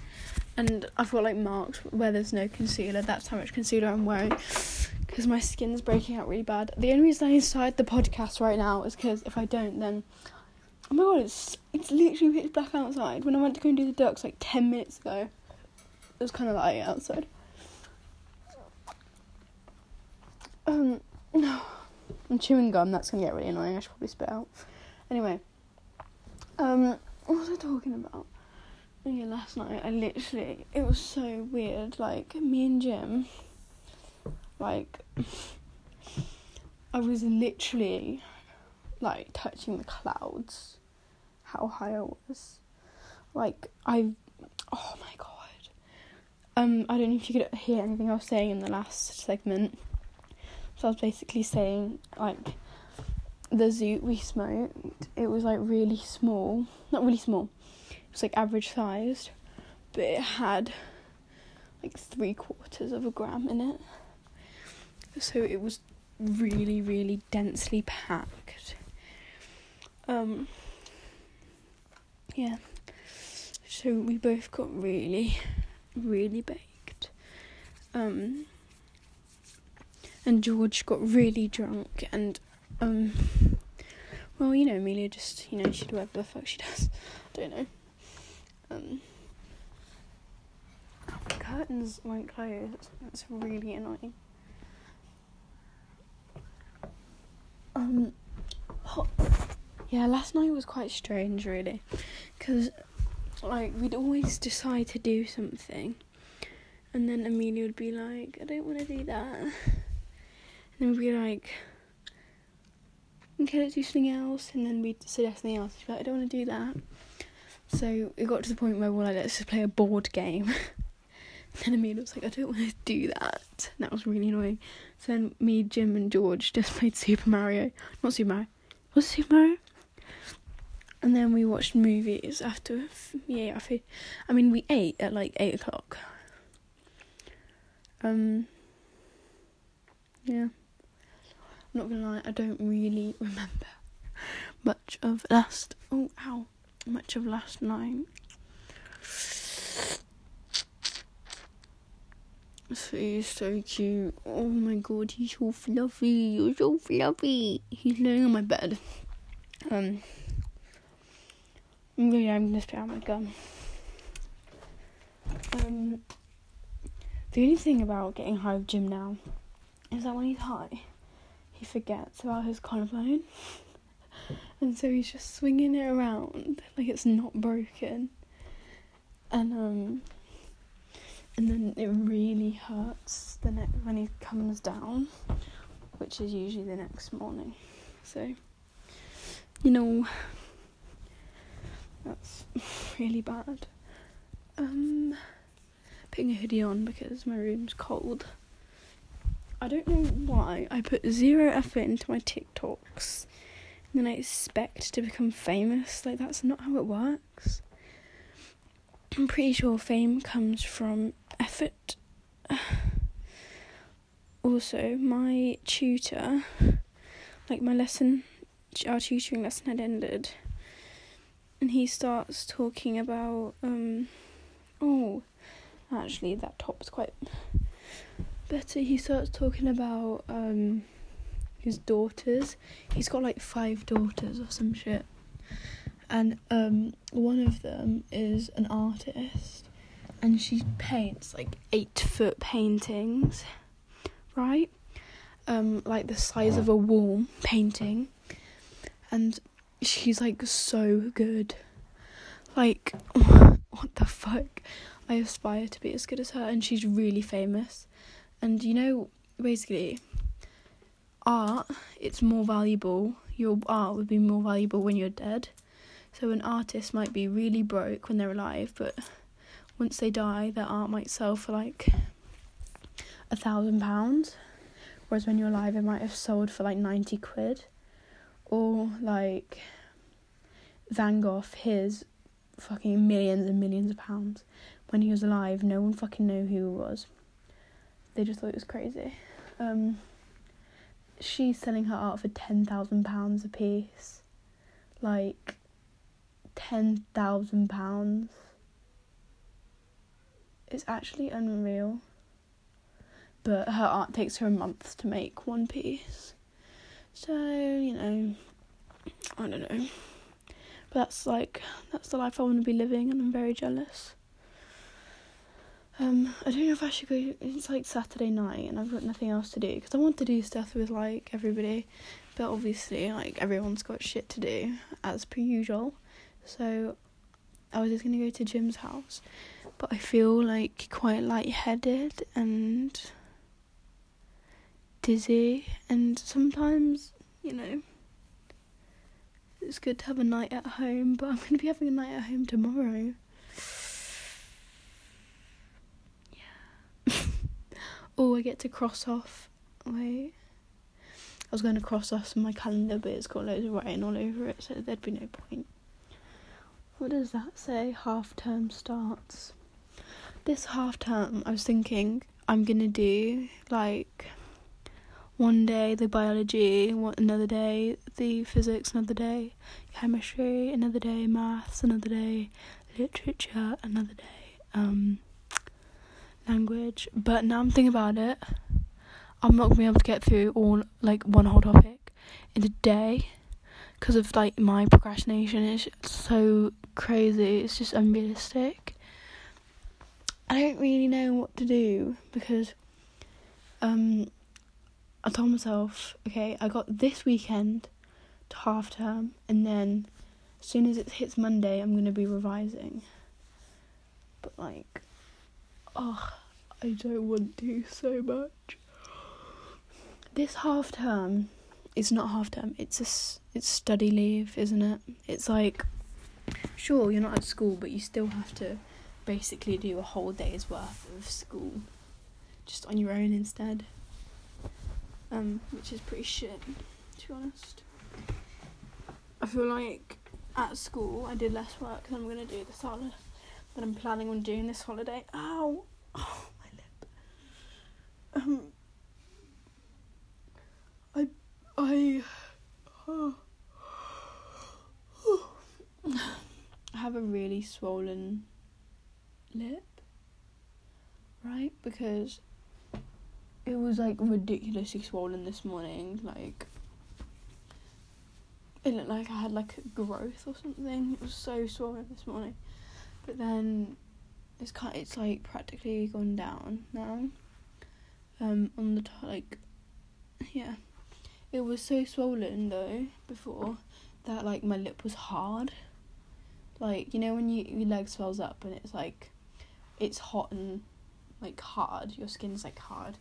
and I've got like marks where there's no concealer. That's how much concealer I'm wearing, because my skin's breaking out really bad. The only reason I inside the podcast right now is because if I don't, then oh my god, it's it's literally pitch black outside. When I went to go and do the ducks like ten minutes ago, it was kind of light outside. Um, <sighs> no. I'm chewing gum, that's gonna get really annoying. I should probably spit out. Anyway, um, what was I talking about? Oh yeah, last night I literally, it was so weird. Like, me and Jim, like, I was literally, like, touching the clouds. How high I was. Like, I, oh my god. Um, I don't know if you could hear anything I was saying in the last segment. So I was basically saying like the zoot we smoked, it was like really small. Not really small. It was like average sized. But it had like three quarters of a gram in it. So it was really, really densely packed. Um, yeah. So we both got really, really baked. Um, and George got really drunk, and um, well, you know, Amelia just, you know, she do whatever the fuck she does. <laughs> I don't know. Um, curtains won't close. That's really annoying. Um, yeah, last night was quite strange, really, because like we'd always decide to do something, and then Amelia would be like, "I don't want to do that," and we'd be like, "Okay, let's do something else," and then we'd suggest something else. She'd be like, "I don't want to do that." So it got to the point where we we're like, "Let's just play a board game." <laughs> And then Amelia was like, I don't want to do that. And that was really annoying. So then me, Jim, and George just <laughs> played Super Mario. Not Super Mario. Super Mario? And then we watched movies after. Yeah, after. I mean, we ate at like 8 o'clock. Um. Yeah. I'm not gonna lie, I don't really <laughs> remember much of last. Oh, ow. Much of last night. So he's so cute. Oh my god, he's so fluffy. You're so fluffy. He's laying on my bed. Um. I'm gonna spit out my gum. Um. The only thing about getting high with Jim now is that when he's high, forgets about his collarbone. <laughs> and so he's just swinging it around like it's not broken. And, um and then it really hurts the next when he comes down, which is usually the next morning. So, you know, that's <laughs> really bad. Um, putting a hoodie on because my room's cold. I don't know why I put zero effort into my TikToks, and then I expect to become famous. Like that's not how it works. I'm pretty sure fame comes from effort. <sighs> Also, my tutor, like my lesson, our tutoring lesson had ended, and he starts talking about, um, oh, actually, that top's quite better. He starts talking about, um, his daughters. He's got like five daughters or some shit. And um, one of them is an artist and she paints like eight foot paintings, right? Um, like the size of a wall painting, and she's like so good. Like, <laughs> what the fuck? I aspire to be as good as her, and she's really famous. And you know, basically, art it's more valuable. Your art would be more valuable when you're dead. So an artist might be really broke when they're alive, but once they die, their art might sell for like a thousand pounds, whereas when you're alive, it might have sold for like ninety quid, or like Van Gogh, his fucking millions and millions of pounds. When he was alive, no one fucking knew who he was. They just thought it was crazy. Um, she's selling her art for ten thousand pounds a piece, like ten thousand pounds it's actually unreal. But her art takes her a month to make one piece. So, you know, I don't know. But that's like, that's the life I want to be living, and I'm very jealous. Um, I don't know if I should go. It's like Saturday night, and I've got nothing else to do because I want to do stuff with like everybody, but obviously, like everyone's got shit to do as per usual. So, I was just gonna go to Jim's house, but I feel like quite lightheaded and dizzy, and sometimes, you know, it's good to have a night at home, but I'm to be having a night at home tomorrow. Yeah. Oh, I get to cross off. Wait. I was going to cross off my calendar, but it's got loads of writing all over it, so there'd be no point. What does that say? Half term starts this half term, I was thinking I'm gonna do like one day the biology, one, another day the physics, another day chemistry, another day maths, another day literature, another day um language. But now I'm thinking about it, I'm not gonna be able to get through all like one whole topic in a day because of like my procrastination is so crazy. It's just unrealistic. I don't really know what to do because um I told myself, okay, I got this weekend to half term and then as soon as it hits Monday I'm gonna be revising. But like oh I don't want to so much. This half term it's not half term, it's a, it's study leave, isn't it? It's like sure you're not at school but you still have to basically do a whole day's worth of school just on your own instead. Um, which is pretty shit, to be honest. I feel like at school I did less work than I'm gonna do this holiday. That I'm planning on doing this holiday. Ow! <sighs> Oh my lip. Um. I I. Oh. <sighs> I have a really swollen lip, right? Because it was like ridiculously swollen this morning. Like, it looked like I had like growth or something. It was so swollen this morning, but then it's kind. It's like practically gone down now. Um, on the top, like, yeah, it was so swollen though before that like my lip was hard. Like you know when you your leg swells up and it's like, it's hot and like hard. Your skin's like hard.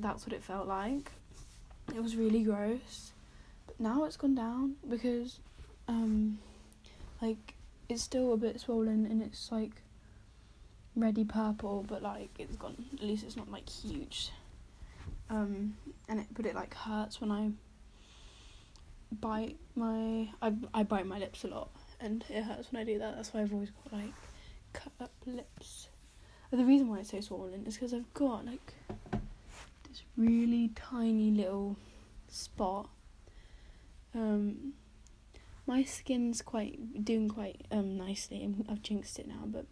That's what it felt like. It was really gross. But now it's gone down because, um, like it's still a bit swollen and it's like ready purple, but like it's gone. At least it's not like huge. Um, and it but it like hurts when I bite my I I bite my lips a lot and it hurts when I do that. That's why I've always got like cut up lips. But the reason why it's so swollen is because I've got like this really tiny little spot. Um, my skin's quite doing quite um nicely. I'm, I've jinxed it now, but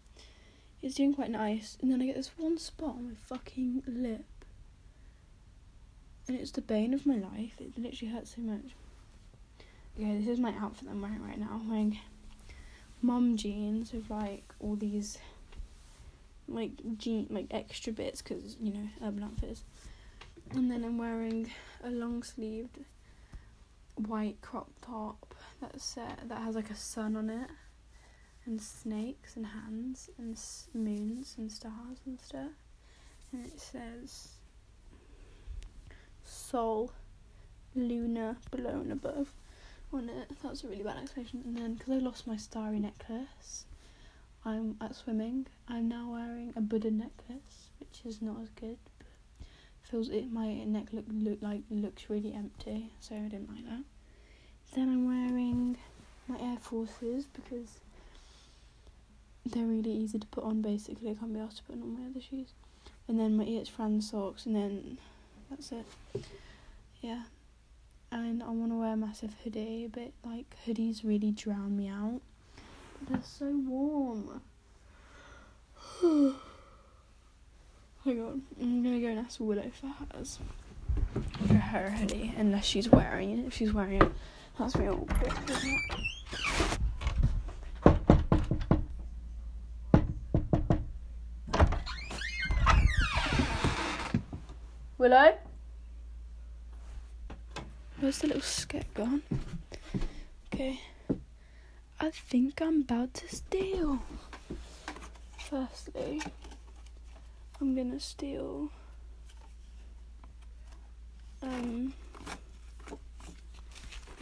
it's doing quite nice. And then I get this one spot on my fucking lip, and it's the bane of my life. It literally hurts so much. Okay, this is my outfit I'm wearing right now. I'm wearing mom jeans with like all these like jean like extra bits because you know urban outfitters. And then I'm wearing a long sleeved white crop top that's set that has like a sun on it and snakes and hands and moons and stars and stuff. And it says Sol, Luna, below and above on it. That was a really bad explanation. And then because I lost my starry necklace, I'm at swimming. I'm now wearing a Buddha necklace, which is not as good. But feels it my neck look look like looks really empty, so I didn't like that. Then I'm wearing my Air Forces because they're really easy to put on. Basically, I can't be asked to put on my other shoes. And then my It's Fran socks, and then that's it. Yeah and I want to wear a massive hoodie, but like hoodies really drown me out. They're so warm. <sighs> Hang on, I'm gonna go and ask Willow for hers. For her hoodie, unless she's wearing it. If she's wearing it, that's really awkward, isn't it? Willow? Where's the little skip gone? Okay. I think I'm about to steal. Firstly, I'm gonna steal. Um,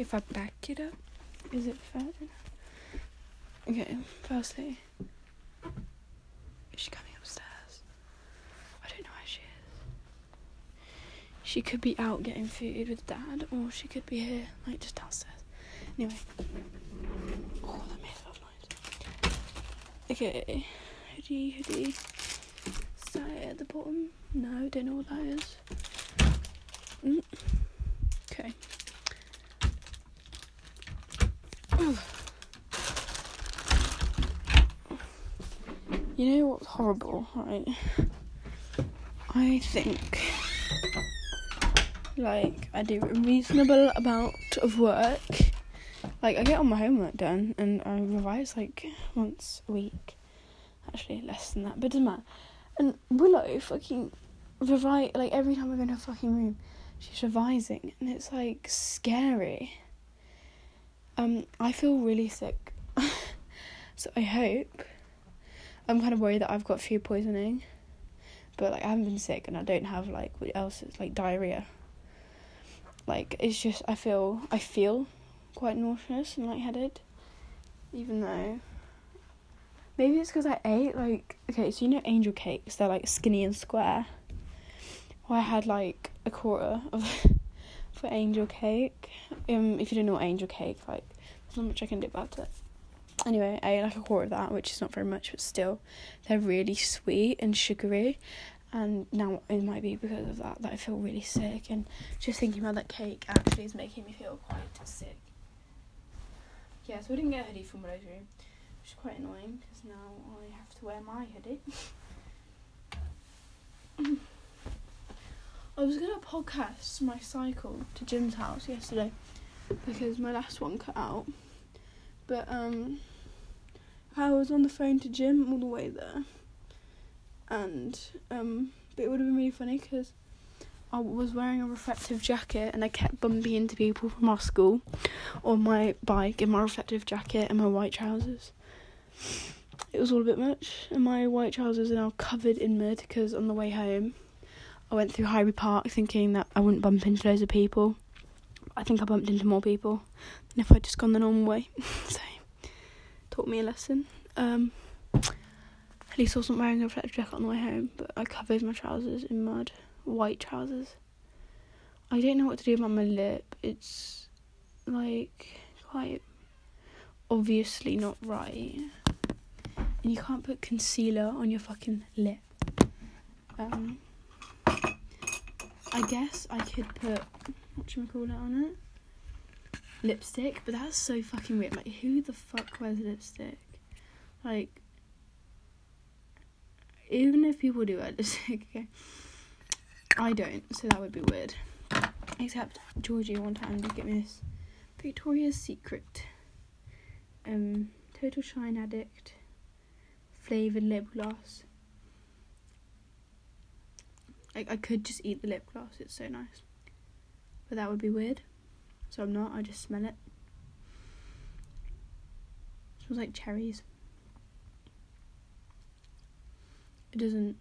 if I back it up, is it fair enough? Okay, firstly, is she coming upstairs? I don't know where she is. She could be out getting food with dad, or she could be here, like just downstairs. Anyway. Oh, that made a lot of noise. Okay. Hoodie, hoodie. Is at the bottom? No, don't know what that is. Mm. You know what's horrible, right? I think like I do a reasonable amount of work. Like I get all my homework done and I revise like once a week. Actually less than that, but it doesn't matter. And Willow fucking revise like every time I go in her fucking room, she's revising and it's like scary. Um, I feel really sick. <laughs> so I hope I'm kind of worried that I've got food poisoning. But like I haven't been sick and I don't have like what else is like diarrhea. Like it's just I feel I feel quite nauseous and lightheaded. Even though maybe it's because I ate like okay, so you know angel cakes, they're like skinny and square. Well, I had like a quarter of <laughs> for angel cake. Um, if you don't know angel cake, like there's not much I can do about it. Anyway, I ate like a quarter of that, which is not very much, but still, they're really sweet and sugary. And now it might be because of that that I feel really sick. And just thinking about that cake actually is making me feel quite sick. Yeah, so I didn't get a hoodie from room, which is quite annoying because now I have to wear my hoodie. <laughs> I was gonna podcast my cycle to Jim's house yesterday because my last one cut out. But um I was on the phone to Jim all the way there. And um but it would have been really funny because I was wearing a reflective jacket and I kept bumping into people from our school on my bike in my reflective jacket and my white trousers. It was all a bit much, and my white trousers are now covered in mud because on the way home I went through Highbury Park thinking that I wouldn't bump into loads of people. I think I bumped into more people than if I'd just gone the normal way. <laughs> so, taught me a lesson. Um, at least I wasn't wearing a reflective jacket on the way home, but I covered my trousers in mud. White trousers. I don't know what to do about my lip. It's like quite obviously not right. And you can't put concealer on your fucking lip. Um, I guess I could put what should we call it on it? Lipstick, but that's so fucking weird. Like, who the fuck wears lipstick? Like, even if people do wear <laughs> lipstick, okay, I don't, so that would be weird. Except Georgie one time did get me this Victoria's Secret, um, Total Shine Addict flavored lip gloss. Like I could just eat the lip gloss, it's so nice. But that would be weird. So I'm not, I just smell it. It smells like cherries. It doesn't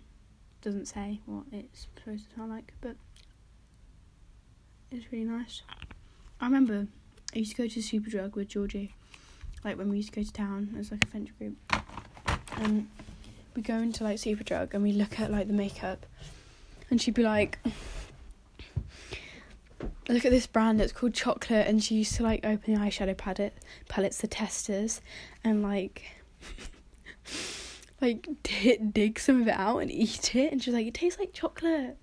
doesn't say what it's supposed to smell like, but it's really nice. I remember I used to go to Superdrug with Georgie, like when we used to go to town as like a friendship group. And we go into like Superdrug and we look at like the makeup and she'd be like look at this brand it's called chocolate. And she used to like open the eyeshadow palette palettes the testers and like <laughs> like <laughs> dig some of it out and eat it. And she's like it tastes like chocolate.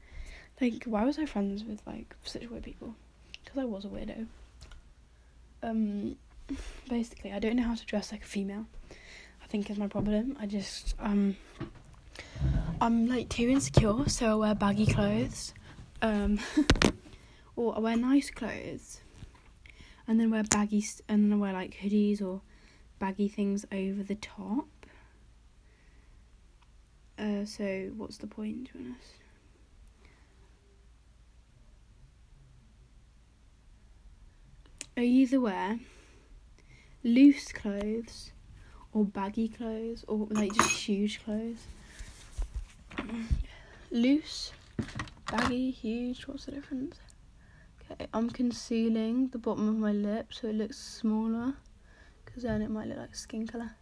Like why was i friends with like such weird people? Because i was a weirdo. Um basically i don't know how to dress like a female i think is my problem. I just um I'm like too insecure, so I wear baggy clothes. Um, <laughs> or I wear nice clothes, and then wear baggy, and then I wear like hoodies or baggy things over the top. Uh, so what's the point, to be honest? Either wear loose clothes or baggy clothes or like just huge clothes <laughs> loose, baggy, huge. What's the difference? Okay, I'm concealing the bottom of my lip so it looks smaller because then it might look like skin colour.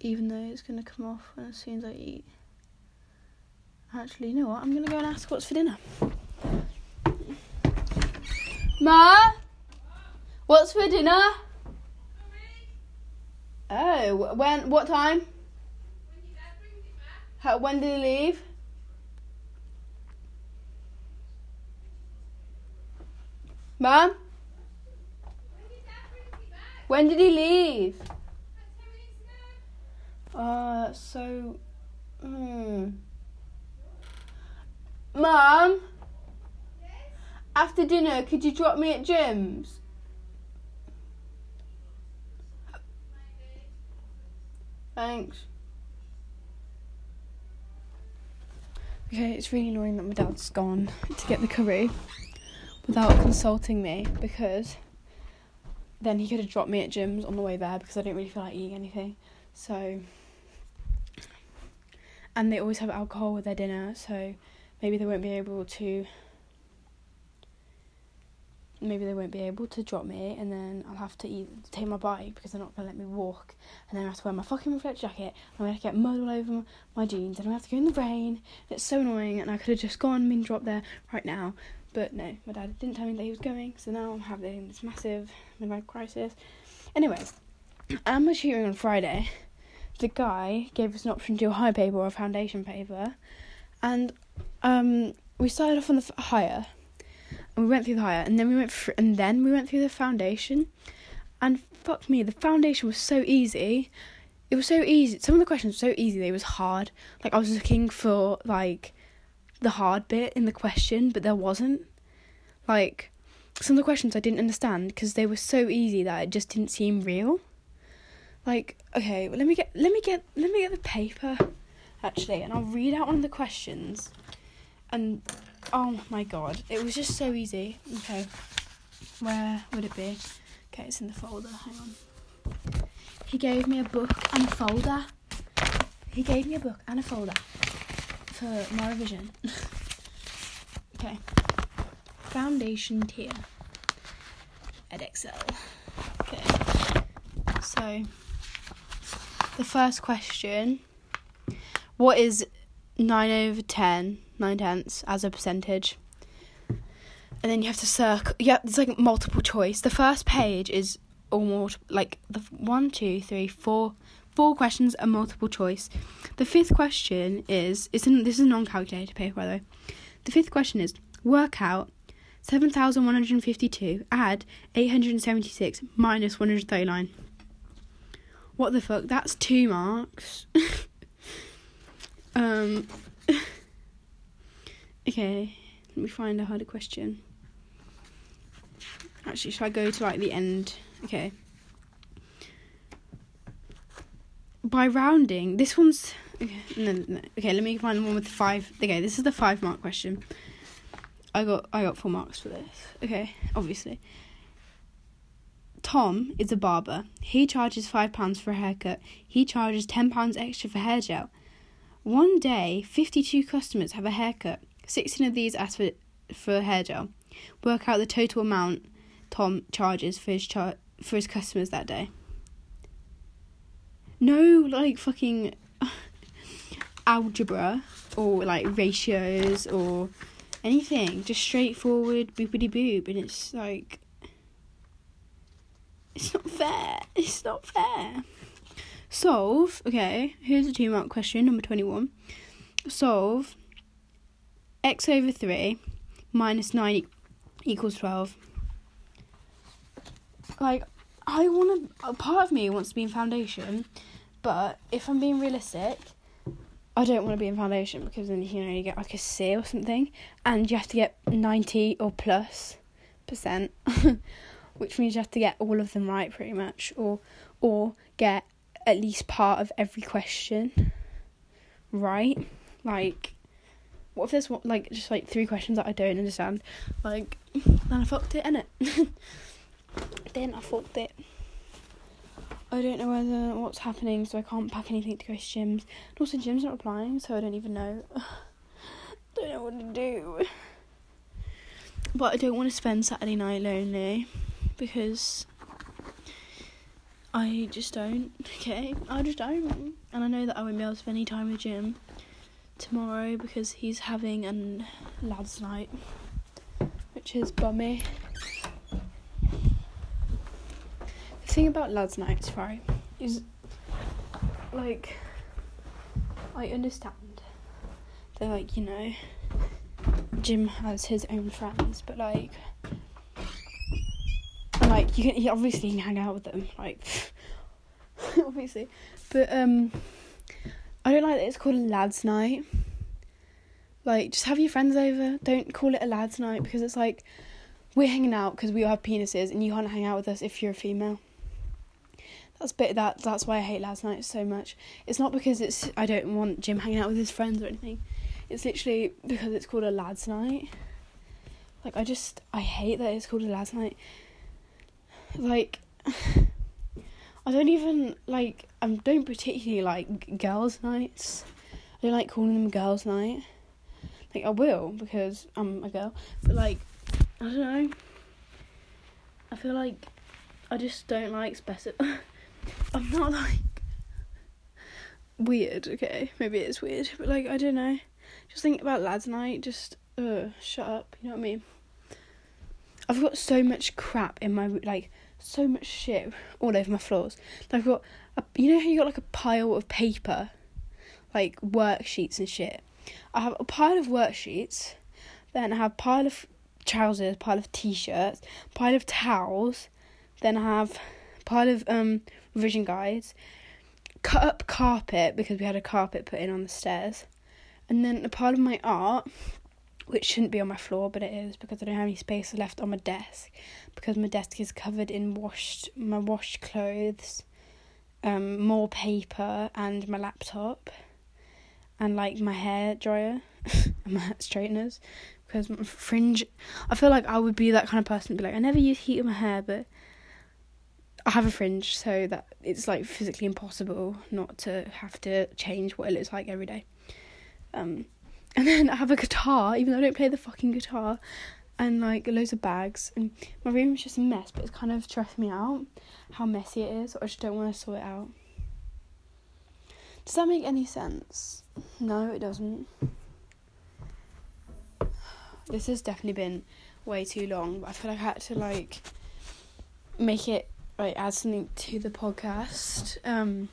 Even though it's going to come off as soon as I eat. Actually, you know what? I'm going to go and ask what's for dinner. Ma? What's for dinner? Oh, when? What time? How, when did he leave? Mom? When did he leave? That's so. Hmm. Mum. After dinner, could you drop me at Jim's? Thanks. Okay, it's really annoying that my dad's gone <laughs> to get the curry without consulting me because then he could have dropped me at Jim's on the way there because I didn't really feel like eating anything. So, and they always have alcohol with their dinner, so maybe they won't be able to. Maybe they won't be able to drop me, and then I'll have to eat, take my bike because they're not gonna let me walk, and then I have to wear my fucking reflective jacket. And I'm gonna get mud all over my, jeans, and I have to go in the rain. It's so annoying, and I could have just gone and been dropped there right now, but no, my dad didn't tell me that he was going, so now I'm having this massive midlife crisis. Anyway, at my tutoring on Friday, the guy gave us an option to do a high paper or a foundation paper, and um, we started off on the f- higher, we went through the higher, and then we went fr- and then we went through the foundation, and fuck me, the foundation was so easy. It was so easy. Some of the questions were so easy. They was hard. Like I was looking for like the hard bit in the question, but there wasn't. Like some of the questions I didn't understand because they were so easy that it just didn't seem real. Like, okay, well, let me get let me get let me get the paper actually, and I'll read out one of the questions. And oh my god, it was just so easy. Okay, where would it be? Okay, it's in the folder. Hang on. He gave me a book and a folder. He gave me a book and a folder for my revision. <laughs> okay. Foundation tier. Edexcel. Okay. So, the first question What is 9 over 10, 9 tenths, as a percentage? And then you have to circle. Yeah, it's like multiple choice. The first page is all more like the one, two, three, four, four questions are multiple choice. The fifth question is it's an, this is a non-calculator paper by the way. The fifth question is work out seven thousand one hundred fifty-two add eight hundred seventy-six minus one hundred thirty-nine. What the fuck? That's two marks. <laughs> um. <laughs> okay, let me find a harder question. Actually, should I go to like the end? Okay. By rounding, this one's okay. No, no. Okay, let me find one with five. Okay, this is the five mark question. I got I got four marks for this. Okay, obviously. Tom is a barber. He charges five pounds for a haircut. He charges ten pounds extra for hair gel. One day, fifty-two customers have a haircut. Sixteen of these ask for for hair gel. Work out the total amount Tom charges for his char- for his customers that day. No, like fucking <sighs> algebra or like ratios or anything. Just straightforward boopity boop, and it's like it's not fair. It's not fair. Solve. Okay, here's a two mark question, number twenty one. Solve x over three minus nine e- equals twelve. Like I want to. A part of me wants to be in foundation, but if I'm being realistic, I don't want to be in foundation because then you know you get like a C or something, and you have to get ninety or plus percent, <laughs> which means you have to get all of them right pretty much, or or get at least part of every question right. Like, what if there's like just like three questions that I don't understand? Like, <laughs> then I fucked it, innit? <laughs> then I fucked it. I don't know whether what's happening, so I can't pack anything to go to Jim's. And also, Jim's not replying, so I don't even know. <laughs> don't know what to do. But I don't want to spend Saturday night lonely because I just don't. Okay, I just don't. And I know that I won't be able to spend any time with Jim tomorrow because he's having an lads' night, which is bummy. The thing about lads' nights, right, is like I understand. They're like, you know, Jim has his own friends, but like, like you can, obviously can hang out with them, like, <laughs> obviously, but um, I don't like that it's called a lads' night. Like, just have your friends over. Don't call it a lads' night because it's like we're hanging out because we all have penises, and you can't hang out with us if you're a female. That's bit that. That's why I hate lads' night so much. It's not because it's I don't want Jim hanging out with his friends or anything. It's literally because it's called a lads' night. Like I just I hate that it's called a lads' night. Like <sighs> I don't even like I don't particularly like girls' nights. I don't like calling them girls' night. Like I will because I'm a girl, but like I don't know. I feel like I just don't like specific. <laughs> I'm not like weird. Okay, maybe it's weird, but like I don't know. Just think about lads' night. Just uh, shut up. You know what I mean? I've got so much crap in my like so much shit all over my floors. I've got a, you know how you got like a pile of paper, like worksheets and shit. I have a pile of worksheets, then I have a pile of trousers, pile of t-shirts, pile of towels, then I have a pile of um revision guides, cut up carpet because we had a carpet put in on the stairs, and then a pile of my art which shouldn't be on my floor, but it is because I don't have any space left on my desk because my desk is covered in washed my washed clothes, um, more paper and my laptop, and like my hair dryer <laughs> and my straighteners because my fringe. I feel like I would be that kind of person to be like I never use heat in my hair, but I have a fringe, so that it's like physically impossible not to have to change what it looks like every day. Um, and then I have a guitar, even though I don't play the fucking guitar, and like loads of bags. And my room is just a mess, but it's kind of stressing me out how messy it is. I just don't want to sort it out. Does that make any sense? No, it doesn't. This has definitely been way too long, but I feel like I had to like make it like add something to the podcast. Um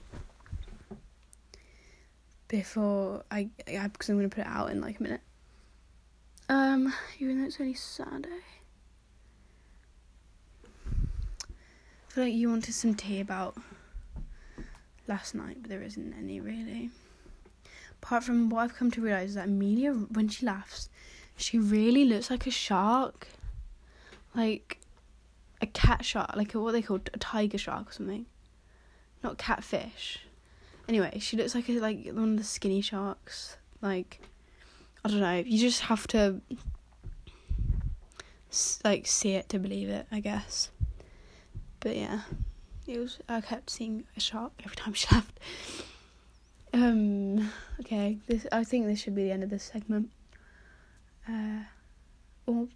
before I, I because I'm gonna put it out in like a minute. Um, even though it's only Saturday. I feel like you wanted some tea about last night, but there isn't any really. Apart from what I've come to realise is that Amelia, when she laughs, she really looks like a shark. Like a cat shark, like a, what they call a tiger shark or something. Not catfish. Anyway, she looks like a, like one of the skinny sharks. Like I don't know. You just have to like see it to believe it, I guess. But yeah, it was. I kept seeing a shark every time she <laughs> left. Um. Okay. This. I think this should be the end of this segment. Uh. End.